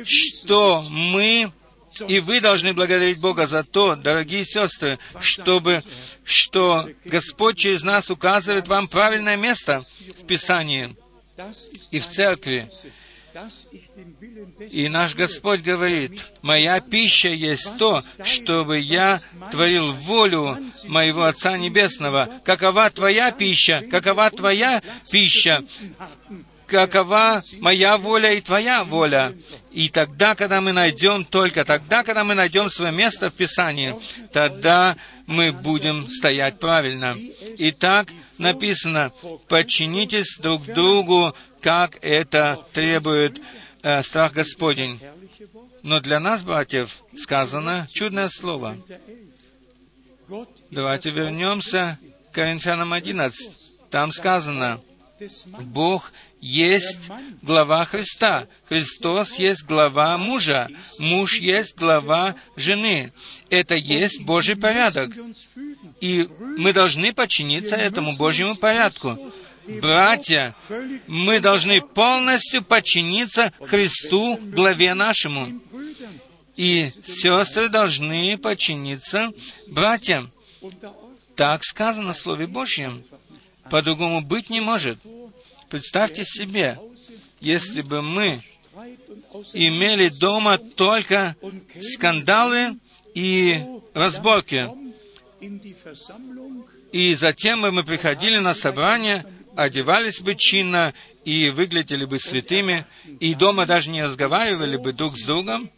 что мы и вы должны благодарить Бога за то, дорогие сестры, чтобы, что Господь через нас указывает вам правильное место в Писании и в церкви. И наш Господь говорит, «Моя пища есть то, чтобы я творил волю моего Отца Небесного. Какова твоя пища? Какова твоя пища? какова моя воля и твоя воля. И тогда, когда мы найдем, только тогда, когда мы найдем свое место в Писании, тогда мы будем стоять правильно. Итак, написано, подчинитесь друг другу, как это требует э, страх Господень. Но для нас, братьев, сказано чудное слово. Давайте вернемся к Коринфянам 11. Там сказано, Бог есть глава Христа. Христос есть глава мужа. Муж есть глава жены. Это есть Божий порядок. И мы должны подчиниться этому Божьему порядку. Братья, мы должны полностью подчиниться Христу, главе нашему. И сестры должны подчиниться братьям. Так сказано в Слове Божьем. По-другому быть не может. Представьте себе, если бы мы имели дома только скандалы и разборки, и затем бы мы приходили на собрание, одевались бы чинно и выглядели бы святыми, и дома даже не разговаривали бы друг с другом,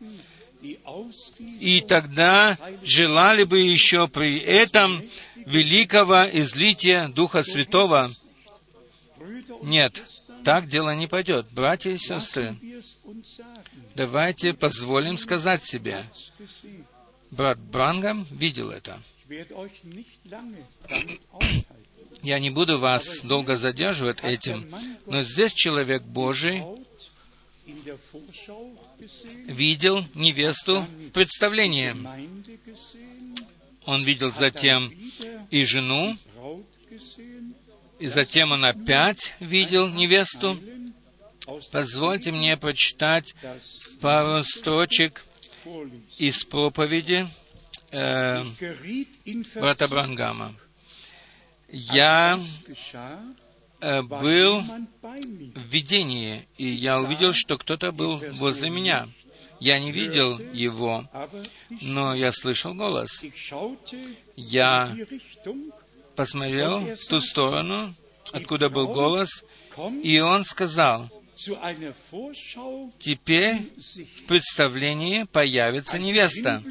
и тогда желали бы еще при этом великого излития Духа Святого – нет, так дело не пойдет. Братья и сестры, давайте позволим сказать себе, брат Брангам видел это. <clears throat> Я не буду вас долго задерживать этим, но здесь человек Божий видел невесту в представлении. Он видел затем и жену, и затем он опять видел невесту. Позвольте мне прочитать пару строчек из проповеди э, брата Брангама. Я э, был в видении, и я увидел, что кто-то был возле меня. Я не видел его, но я слышал голос. Я посмотрел в ту сторону, откуда был голос, и он сказал, «Теперь в представлении появится невеста».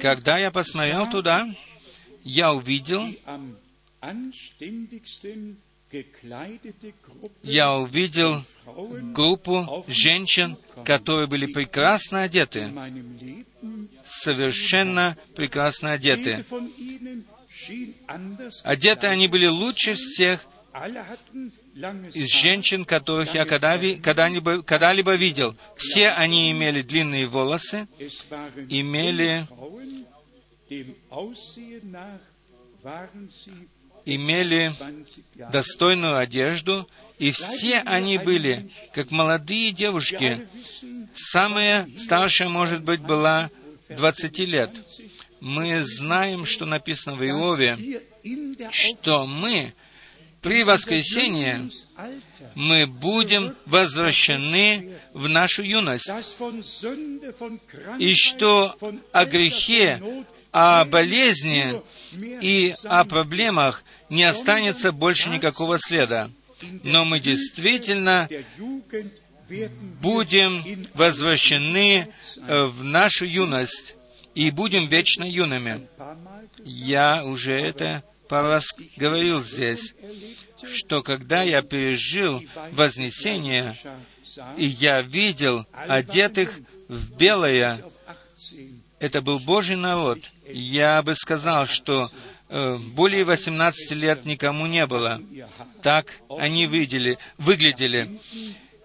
Когда я посмотрел туда, я увидел, я увидел группу женщин, которые были прекрасно одеты, совершенно прекрасно одеты. Одеты они были лучше всех из женщин, которых я когда-либо, когда-либо видел. Все они имели длинные волосы, имели имели достойную одежду, и все они были, как молодые девушки. Самая старшая, может быть, была 20 лет мы знаем, что написано в Иове, что мы при воскресении мы будем возвращены в нашу юность, и что о грехе, о болезни и о проблемах не останется больше никакого следа. Но мы действительно будем возвращены э, в нашу юность и будем вечно юными. Я уже это пару раз говорил здесь, что когда я пережил Вознесение, и я видел одетых в белое это был Божий народ. Я бы сказал, что э, более 18 лет никому не было. Так они видели, выглядели.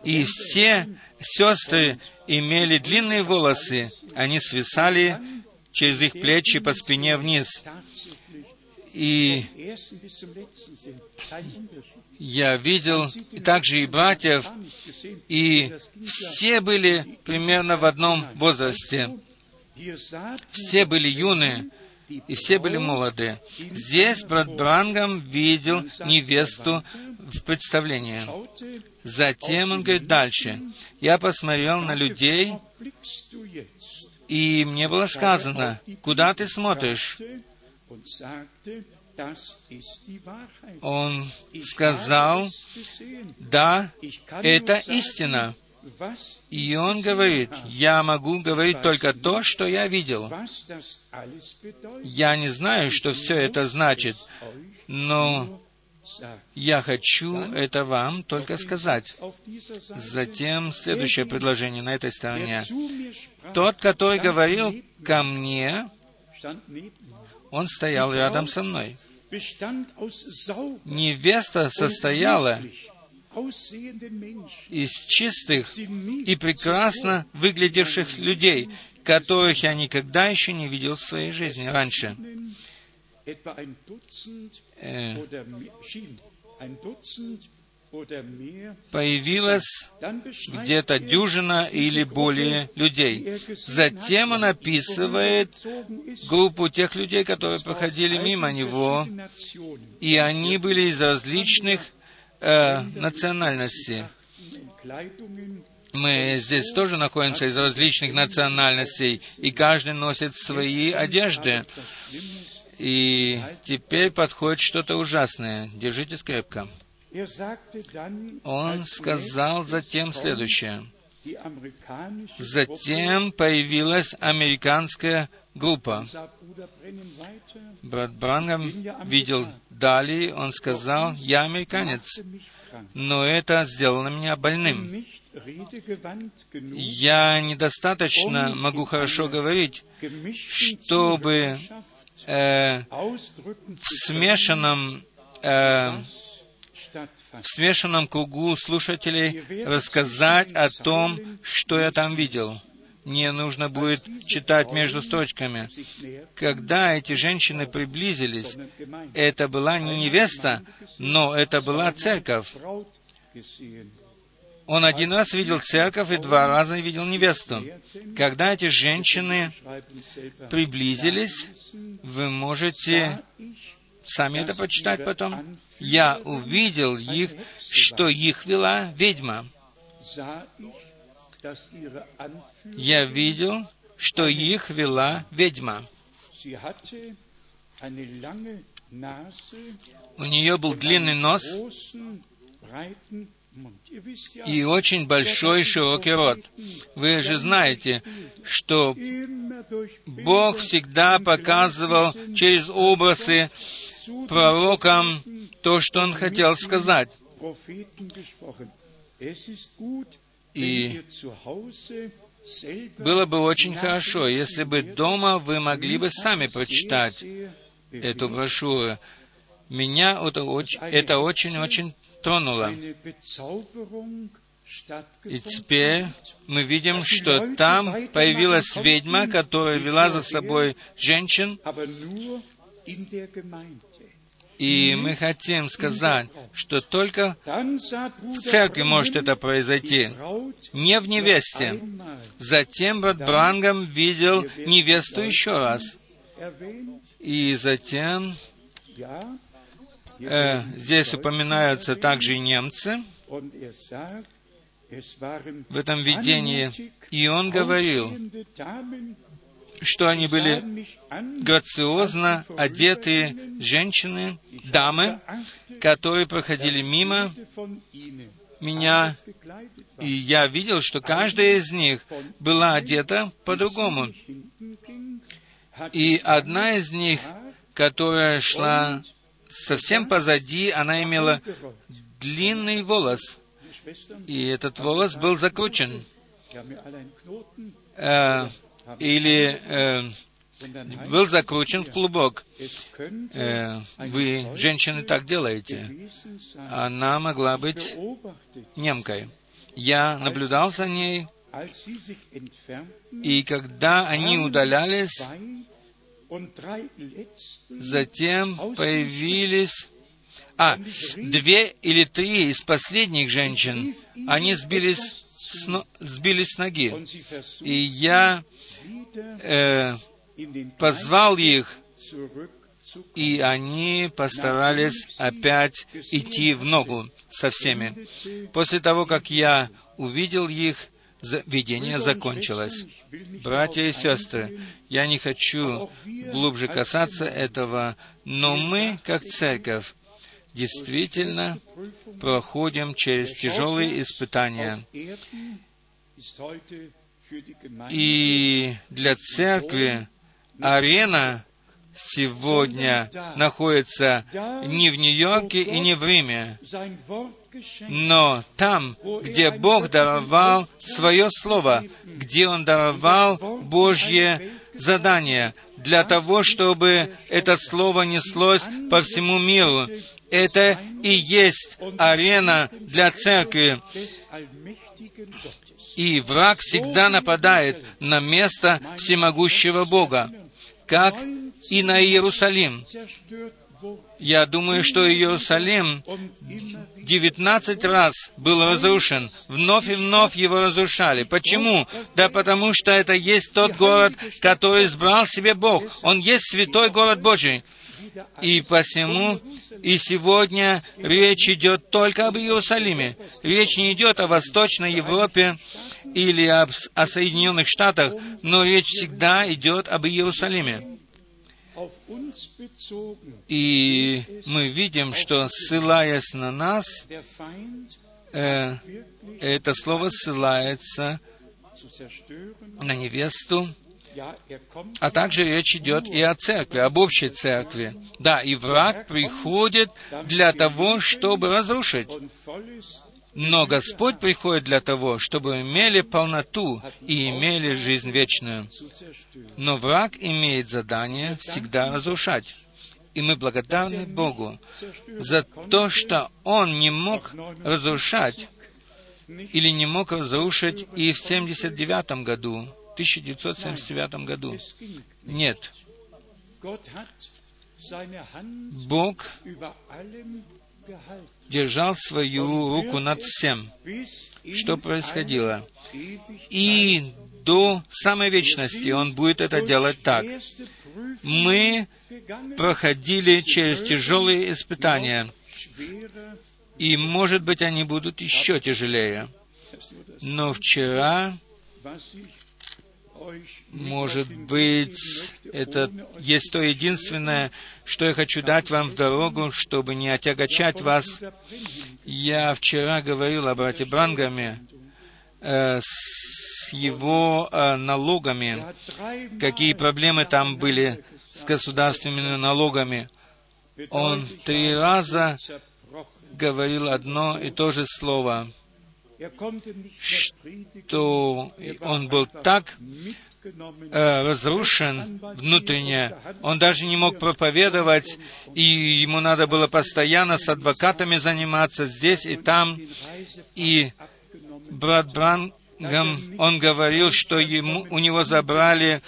И все сестры имели длинные волосы. Они свисали через их плечи по спине вниз. И я видел также и братьев, и все были примерно в одном возрасте. Все были юные, и все были молодые. Здесь брат Брангам видел невесту в представлении. Затем он говорит дальше. Я посмотрел на людей, и мне было сказано, куда ты смотришь? Он сказал, да, это истина. И он говорит, я могу говорить только то, что я видел. Я не знаю, что все это значит, но я хочу это вам только сказать. Затем следующее предложение на этой стороне. Тот, который говорил ко мне, он стоял рядом со мной. Невеста состояла из чистых и прекрасно выглядевших людей, которых я никогда еще не видел в своей жизни раньше. Э, появилась где-то дюжина или более людей. Затем он описывает группу тех людей, которые проходили мимо него, и они были из различных э, национальностей. Мы здесь тоже находимся из различных национальностей, и каждый носит свои одежды. И теперь подходит что-то ужасное. Держитесь крепко. Он сказал затем следующее. Затем появилась американская группа. Брат Брангам видел далее, он сказал, «Я американец, но это сделало меня больным. Я недостаточно могу хорошо говорить, чтобы э, в смешанном э, в смешанном кругу слушателей рассказать о том, что я там видел. Мне нужно будет читать между строчками. Когда эти женщины приблизились, это была не невеста, но это была церковь. Он один раз видел церковь и два раза видел невесту. Когда эти женщины приблизились, вы можете сами это почитать потом. Я увидел их, что их вела ведьма. Я видел, что их вела ведьма. У нее был длинный нос и очень большой широкий рот. Вы же знаете, что Бог всегда показывал через образы пророкам то, что он хотел сказать. И было бы очень хорошо, если бы дома вы могли бы сами прочитать эту брошюру. Меня это очень-очень тронуло. И теперь мы видим, что там появилась ведьма, которая вела за собой женщин, и мы хотим сказать, что только в церкви может это произойти, не в невесте. Затем брат Брангам видел невесту еще раз. И затем э, здесь упоминаются также и немцы в этом видении. И он говорил, что они были грациозно одетые женщины, дамы, которые проходили мимо меня, и я видел, что каждая из них была одета по-другому. И одна из них, которая шла совсем позади, она имела длинный волос, и этот волос был закручен. Э, или э, был закручен в клубок. Э, вы, женщины, так делаете. Она могла быть немкой. Я наблюдал за ней, и когда они удалялись, затем появились а, две или три из последних женщин, они сбились с, сбились с ноги. И я э, позвал их, и они постарались опять идти в ногу со всеми. После того, как я увидел их, видение закончилось. Братья и сестры, я не хочу глубже касаться этого, но мы, как церковь, действительно проходим через тяжелые испытания. И для церкви арена сегодня находится не в Нью-Йорке и не в Риме, но там, где Бог даровал свое Слово, где Он даровал Божье задание для того, чтобы это Слово неслось по всему миру. Это и есть арена для церкви. И враг всегда нападает на место всемогущего Бога, как и на Иерусалим. Я думаю, что Иерусалим 19 раз был разрушен. Вновь и вновь его разрушали. Почему? Да потому что это есть тот город, который избрал себе Бог. Он есть святой город Божий. И посему и сегодня речь идет только об Иерусалиме. Речь не идет о Восточной Европе или об, о Соединенных Штатах, но речь всегда идет об Иерусалиме. И мы видим, что ссылаясь на нас, э, это слово ссылается на невесту, а также речь идет и о церкви, об общей церкви. Да, и враг приходит для того, чтобы разрушить. Но Господь приходит для того, чтобы имели полноту и имели жизнь вечную. Но враг имеет задание всегда разрушать. И мы благодарны Богу за то, что Он не мог разрушать или не мог разрушить и в 79 году, 1979 году. Нет. Бог держал свою руку над всем, что происходило. И до самой вечности Он будет это делать так. Мы проходили через тяжелые испытания, и, может быть, они будут еще тяжелее. Но вчера может быть, это есть то единственное, что я хочу дать вам в дорогу, чтобы не отягочать вас. Я вчера говорил о брате Брангаме э, с его э, налогами, какие проблемы там были с государственными налогами. Он три раза говорил одно и то же слово что он был так э, разрушен внутренне, он даже не мог проповедовать, и ему надо было постоянно с адвокатами заниматься здесь и там. И брат Брангам, он говорил, что ему, у него забрали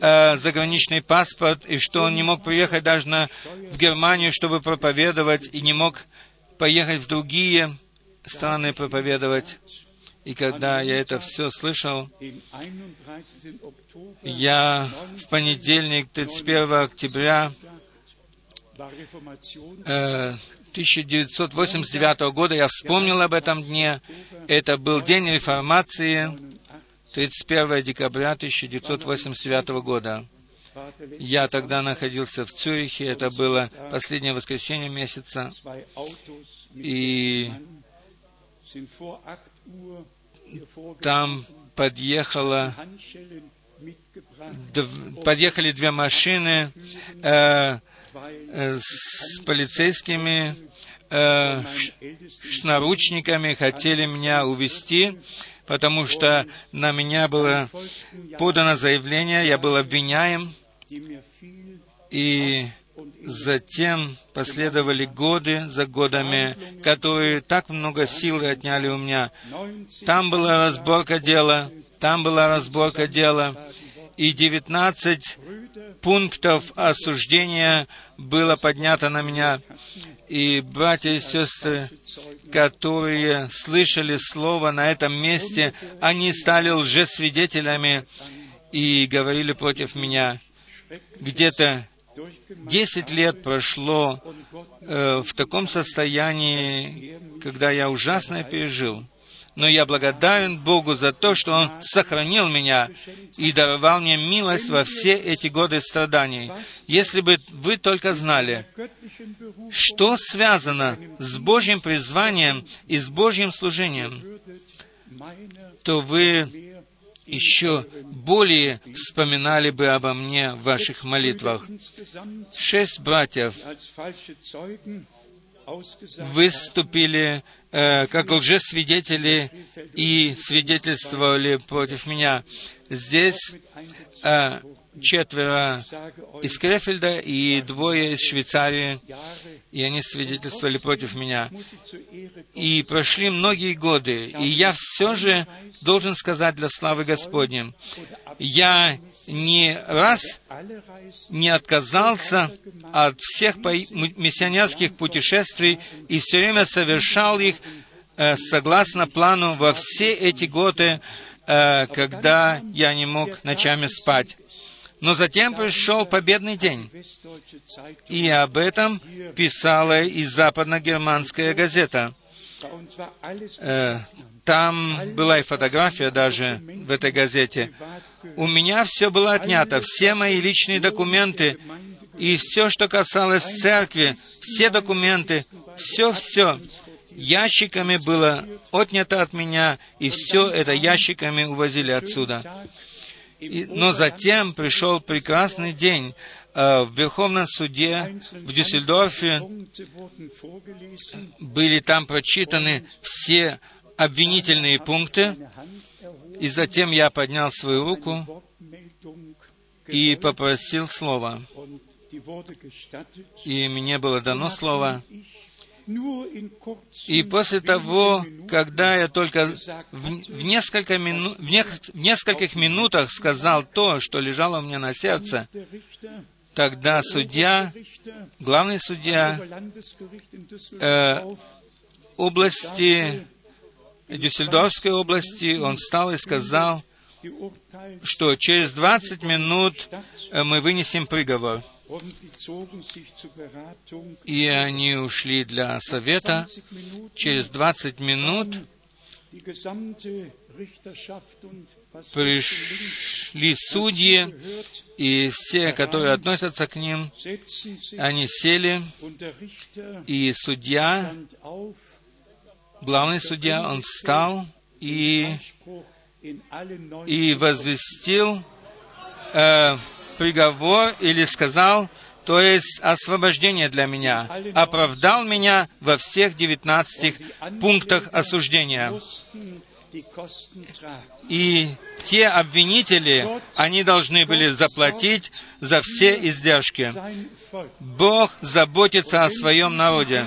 э, заграничный паспорт, и что он не мог приехать даже на, в Германию, чтобы проповедовать, и не мог поехать в другие страны проповедовать. И когда я это все слышал, я в понедельник, 31 октября 1989 э, года, я вспомнил об этом дне. Это был день реформации, 31 декабря 1989 года. Я тогда находился в Цюрихе, это было последнее воскресенье месяца, и там подъехала, подъехали две машины э, э, с полицейскими, э, с наручниками, хотели меня увезти, потому что на меня было подано заявление, я был обвиняем, и затем последовали годы за годами, которые так много сил отняли у меня. Там была разборка дела, там была разборка дела, и 19 пунктов осуждения было поднято на меня. И братья и сестры, которые слышали слово на этом месте, они стали лжесвидетелями и говорили против меня. Где-то десять лет прошло э, в таком состоянии, когда я ужасно пережил но я благодарен Богу за то, что Он сохранил меня и даровал мне милость во все эти годы страданий. Если бы вы только знали, что связано с Божьим призванием и с Божьим служением, то вы еще более вспоминали бы обо мне в ваших молитвах. Шесть братьев выступили э, как лжесвидетели и свидетельствовали против меня. Здесь э, четверо из Крефельда и двое из Швейцарии, и они свидетельствовали против меня. И прошли многие годы, и я все же должен сказать для славы Господней, я не раз не отказался от всех миссионерских путешествий и все время совершал их э, согласно плану во все эти годы, э, когда я не мог ночами спать. Но затем пришел победный день, и об этом писала и западно-германская газета. Э, там была и фотография даже в этой газете. У меня все было отнято, все мои личные документы, и все, что касалось церкви, все документы, все-все, ящиками было отнято от меня, и все это ящиками увозили отсюда. И, но затем пришел прекрасный день. Э, в Верховном суде в Дюссельдорфе были там прочитаны все обвинительные пункты, и затем я поднял свою руку и попросил слова. И мне было дано слово. И после того, когда я только в, в, несколько мину, в, не, в нескольких минутах сказал то, что лежало у меня на сердце, тогда судья, главный судья э, области Дюссельдорфской области, он встал и сказал, что через 20 минут э, мы вынесем приговор. И они ушли для совета. Через 20 минут пришли судьи, и все, которые относятся к ним, они сели, и судья главный судья, он встал и, и возвестил э, приговор или сказал, то есть освобождение для меня, оправдал меня во всех девятнадцати пунктах осуждения. И те обвинители, они должны были заплатить за все издержки. Бог заботится о своем народе.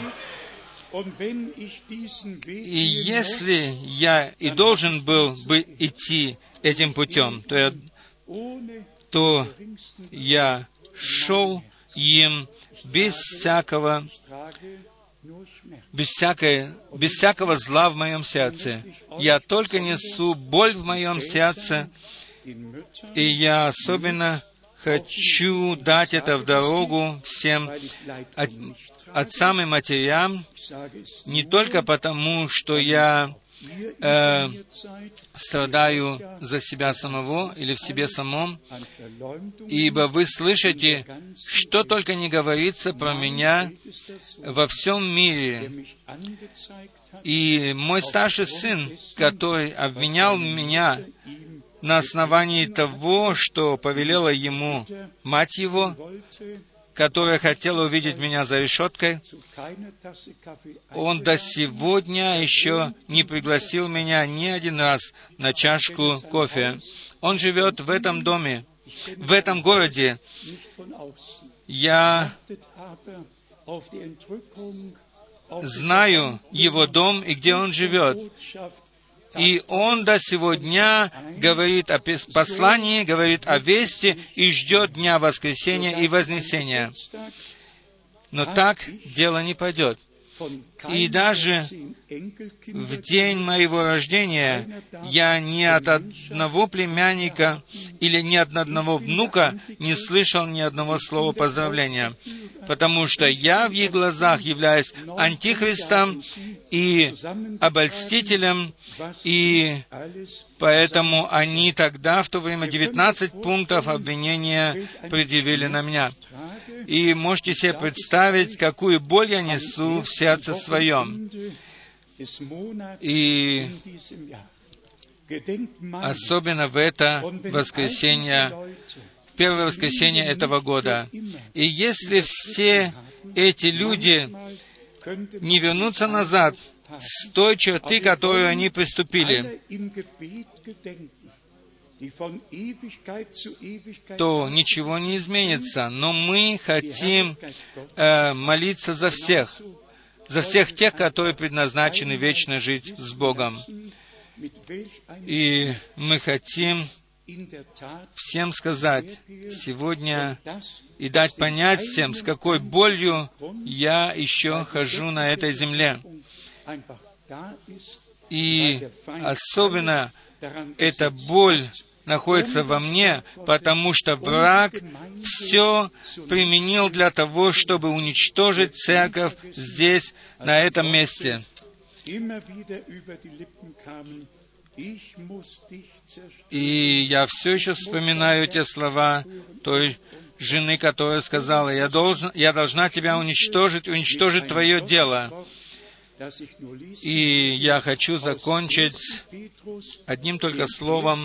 И если я и должен был бы идти этим путем, то я, то я шел им без всякого, без, всякой, без всякого зла в моем сердце. Я только несу боль в моем сердце, и я особенно хочу дать это в дорогу всем отцам и матерям, не только потому, что я э, страдаю за себя самого или в себе самом, ибо вы слышите, что только не говорится про меня во всем мире. И мой старший сын, который обвинял меня на основании того, что повелела ему мать его, которая хотела увидеть меня за решеткой, он до сегодня еще не пригласил меня ни один раз на чашку кофе. Он живет в этом доме, в этом городе. Я знаю его дом и где он живет. И он до сегодня говорит о послании, говорит о вести и ждет дня воскресения и вознесения. Но так дело не пойдет. И даже в день моего рождения я ни от одного племянника или ни от одного внука не слышал ни одного слова поздравления, потому что я в их глазах являюсь антихристом и обольстителем, и поэтому они тогда, в то время, 19 пунктов обвинения предъявили на меня. И можете себе представить, какую боль я несу в сердце своем. И особенно в это воскресенье, первое воскресенье этого года. И если все эти люди не вернутся назад с той черты, которую они приступили, то ничего не изменится. Но мы хотим э, молиться за всех, за всех тех, которые предназначены вечно жить с Богом. И мы хотим всем сказать сегодня и дать понять всем, с какой болью я еще хожу на этой земле. И особенно эта боль находится во мне, потому что враг все применил для того, чтобы уничтожить церковь здесь, на этом месте. И я все еще вспоминаю эти слова той жены, которая сказала, я, должен, я должна тебя уничтожить, уничтожить твое дело. И я хочу закончить одним только словом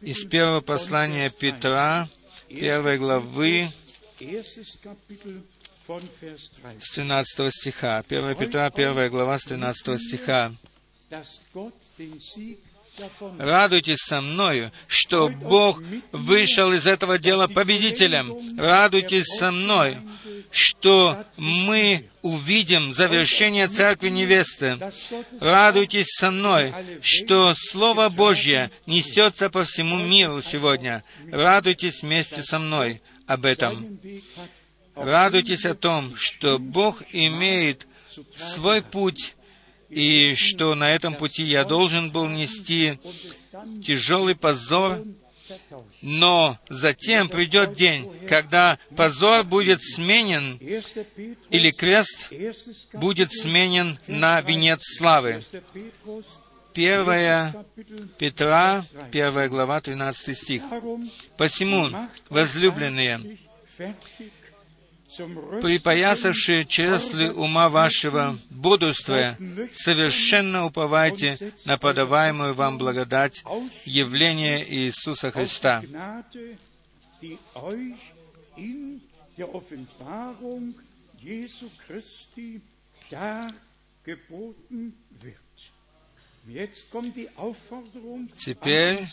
из первого послания Петра, первой главы, с 13 стиха. 1 Петра, первая глава, с 13 стиха. Радуйтесь со мною, что Бог вышел из этого дела победителем. Радуйтесь со мной, что мы увидим завершение Церкви Невесты. Радуйтесь со мной, что Слово Божье несется по всему миру сегодня. Радуйтесь вместе со мной об этом. Радуйтесь о том, что Бог имеет свой путь и что на этом пути я должен был нести тяжелый позор, но затем придет день, когда позор будет сменен, или крест будет сменен на венец славы. Первая Петра, первая глава, 13 стих. «Посему, возлюбленные, припоясавшие чресли ума вашего, бодрствуя, совершенно уповайте на подаваемую вам благодать явления Иисуса Христа. Теперь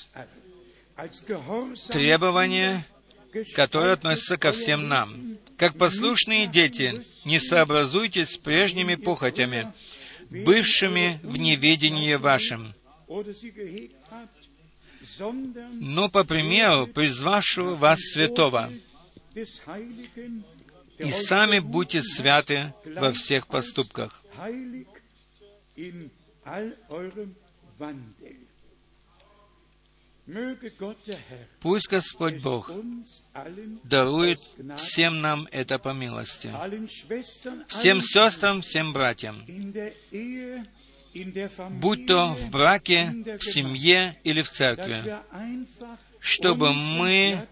требование которое относится ко всем нам. Как послушные дети, не сообразуйтесь с прежними похотями, бывшими в неведении вашем, но по примеру призвавшего вас святого, и сами будьте святы во всех поступках. Пусть Господь Бог дарует всем нам это по милости, всем сестрам, всем братьям, будь то в браке, в семье или в церкви, чтобы мы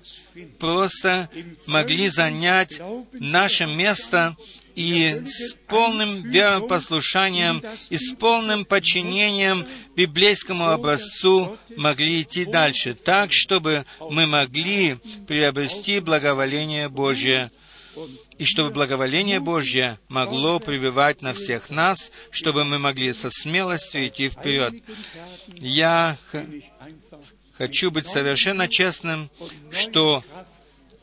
просто могли занять наше место и с полным веропослушанием и с полным подчинением библейскому образцу могли идти дальше, так, чтобы мы могли приобрести благоволение Божье и чтобы благоволение Божье могло пребывать на всех нас, чтобы мы могли со смелостью идти вперед. Я хочу быть совершенно честным, что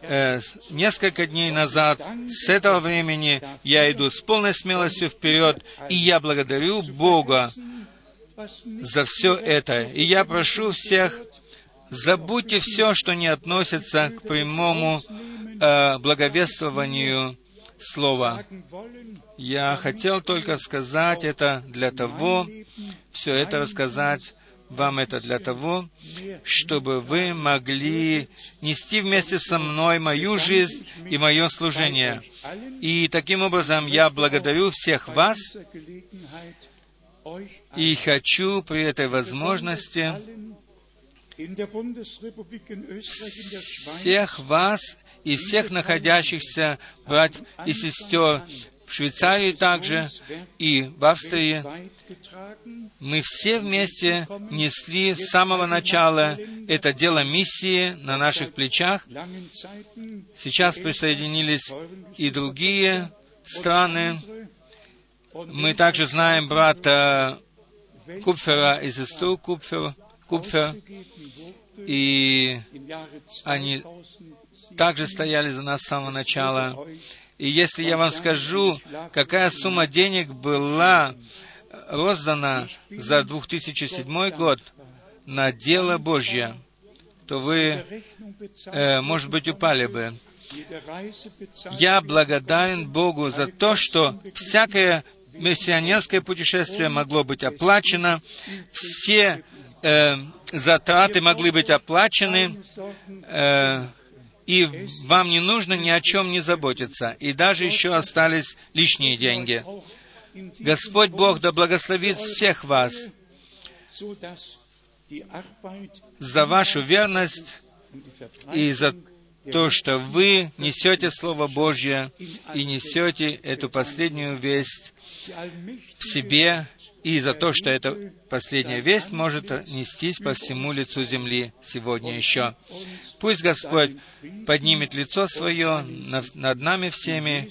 э, несколько дней назад, с этого времени, я иду с полной смелостью вперед, и я благодарю Бога за все это. И я прошу всех, забудьте все, что не относится к прямому э, благовествованию Слова. Я хотел только сказать это для того, все это рассказать вам это для того, чтобы вы могли нести вместе со мной мою жизнь и мое служение. И таким образом я благодарю всех вас и хочу при этой возможности всех вас и всех находящихся братьев и сестер в Швейцарии также и в Австрии, мы все вместе несли с самого начала это дело миссии на наших плечах. Сейчас присоединились и другие страны. Мы также знаем брата Купфера и сестру Купфер, Купфер, и они также стояли за нас с самого начала. И если я вам скажу, какая сумма денег была роздана за 2007 год на дело Божье, то вы, э, может быть, упали бы. Я благодарен Богу за то, что всякое миссионерское путешествие могло быть оплачено, все э, затраты могли быть оплачены, э, и вам не нужно ни о чем не заботиться. И даже еще остались лишние деньги. Господь Бог да благословит всех вас за вашу верность и за то, что вы несете Слово Божье и несете эту последнюю весть в себе, и за то, что эта последняя весть может нестись по всему лицу земли сегодня еще. Пусть Господь поднимет лицо свое над нами всеми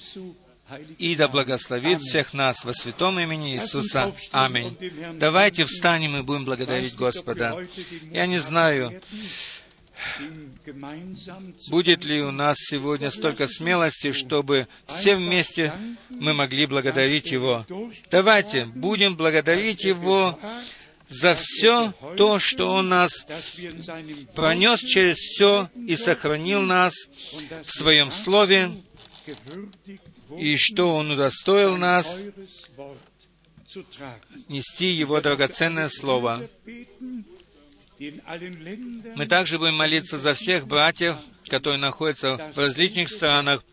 и да благословит всех нас во святом имени Иисуса. Аминь. Давайте встанем и будем благодарить Господа. Я не знаю, Будет ли у нас сегодня столько смелости, чтобы все вместе мы могли благодарить Его? Давайте будем благодарить Его за все то, что Он нас пронес через все и сохранил нас в Своем Слове, и что Он удостоил нас нести Его драгоценное Слово. Мы также будем молиться за всех братьев, которые находятся в различных странах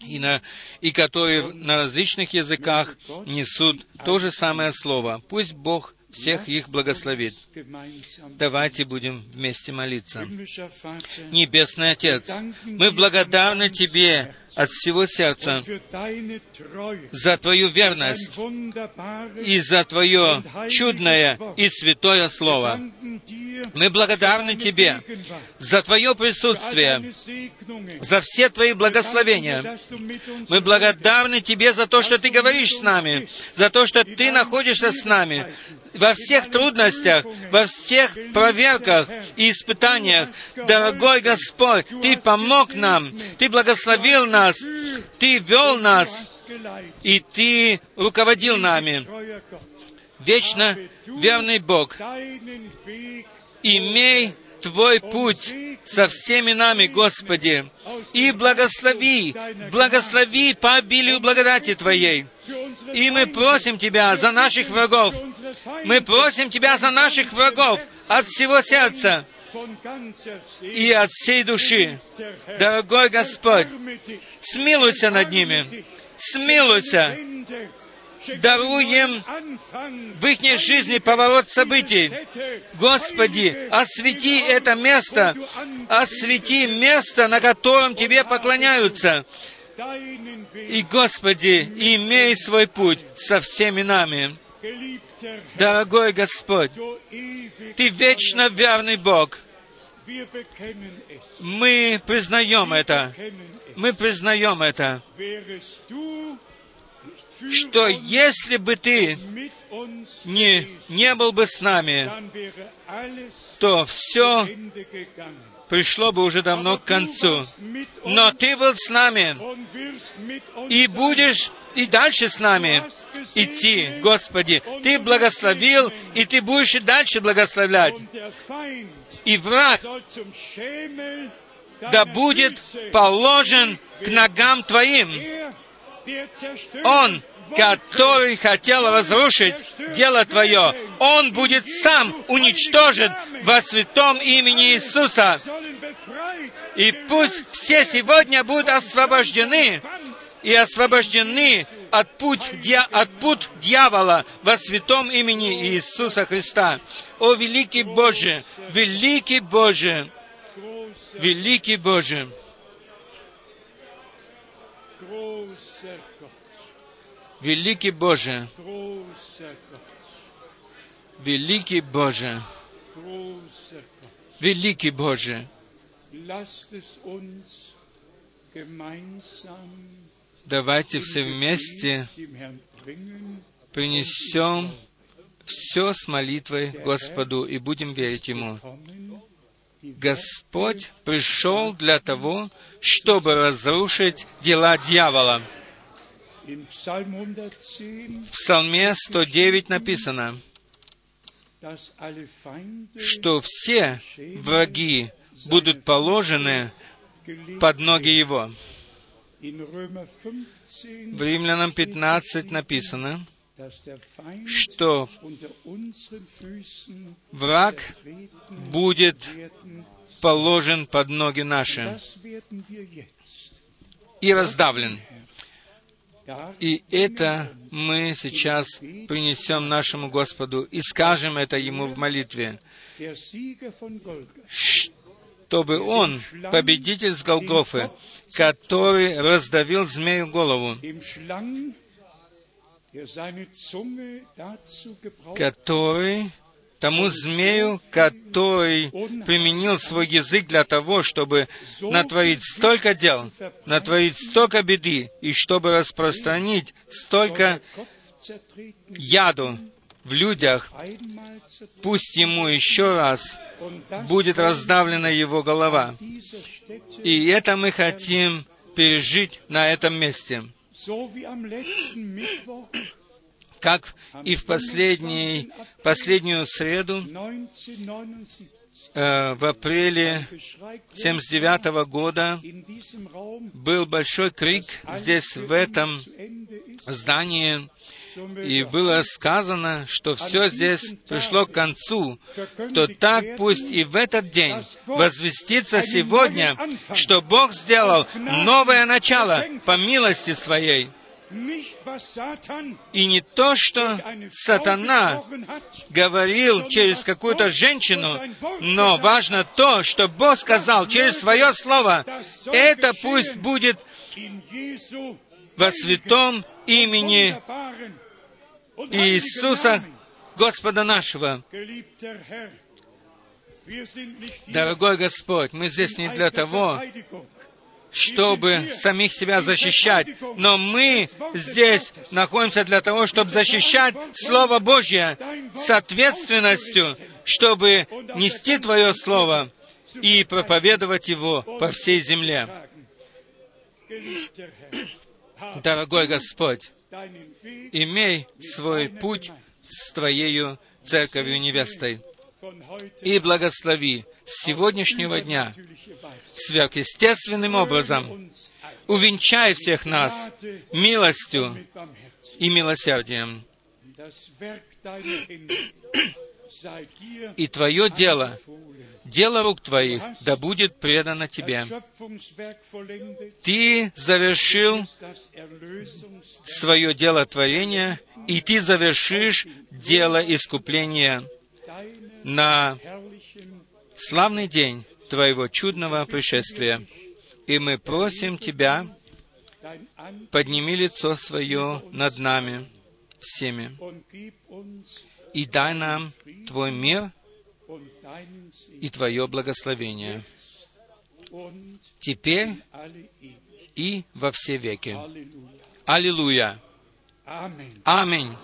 и, на, и которые на различных языках несут то же самое слово. Пусть Бог всех их благословит. Давайте будем вместе молиться. Небесный Отец, мы благодарны Тебе от всего сердца. За Твою верность и за Твое чудное и святое Слово. Мы благодарны Тебе за Твое присутствие, за все Твои благословения. Мы благодарны Тебе за то, что Ты говоришь с нами, за то, что Ты находишься с нами, во всех трудностях, во всех проверках и испытаниях. Дорогой Господь, Ты помог нам, Ты благословил нас, Ты вел нас, и Ты руководил нами. Вечно верный Бог, имей Твой путь со всеми нами, Господи, и благослови, благослови по обилию благодати Твоей. И мы просим Тебя за наших врагов. Мы просим Тебя за наших врагов от всего сердца и от всей души. Дорогой Господь, смилуйся над ними, смилуйся, даруй им в их жизни поворот событий. Господи, освети это место, освети место, на котором Тебе поклоняются. И, Господи, имей свой путь со всеми нами. Дорогой Господь, Ты вечно верный Бог. Мы признаем это. Мы признаем это, что если бы Ты не, не был бы с нами, то все пришло бы уже давно к концу. Но Ты был с нами, и будешь и дальше с нами идти, Господи. Ты благословил, и Ты будешь и дальше благословлять. И враг да будет положен к ногам Твоим. Он, который хотел разрушить дело Твое, Он будет сам уничтожен во святом имени Иисуса. И пусть все сегодня будут освобождены и освобождены от путь, от пут дьявола во святом имени Иисуса Христа. О, великий Боже, великий Боже, великий Боже, великий Боже, великий Боже, großer Gott. великий Боже. Давайте все вместе принесем все с молитвой Господу и будем верить Ему. Господь пришел для того, чтобы разрушить дела дьявола. im Psalm 110, В Псалме 109 написано, что все враги будут положены под ноги Его. In Römer 15, В Римлянам 15 написано, что враг будет положен под ноги наши и раздавлен. И это мы сейчас принесем нашему Господу и скажем это Ему в молитве, чтобы Он, победитель с Голгофы, который раздавил змею голову, который тому змею, который применил свой язык для того, чтобы натворить столько дел, натворить столько беды, и чтобы распространить столько яду в людях, пусть ему еще раз будет раздавлена его голова. И это мы хотим пережить на этом месте. Как и в последний, последнюю среду 1979 э, в апреле geschreit 79 года был большой крик здесь, в этом здании, и было сказано, что все здесь пришло к концу, то так пусть и в этот день возвестится сегодня, что Бог сделал новое начало по милости Своей. И не то, что сатана говорил через какую-то женщину, но важно то, что Бог сказал через Свое Слово. Это пусть будет во святом имени Иисуса. Господа нашего. Дорогой Господь, мы здесь не для того, чтобы самих себя защищать, но мы здесь находимся для того, чтобы защищать Слово Божье с ответственностью, чтобы нести Твое Слово и проповедовать его по всей земле. Дорогой Господь, имей свой путь с Твоею церковью невестой и благослови с сегодняшнего дня сверхъестественным образом увенчай всех нас милостью и милосердием. И Твое дело. Дело рук Твоих, да будет предано Тебе. Ты завершил свое дело творения, и Ты завершишь дело искупления на славный день Твоего чудного пришествия. И мы просим Тебя, подними лицо свое над нами всеми, и дай нам Твой мир и Твое благословение. Теперь и во все веки. Аллилуйя! Аминь!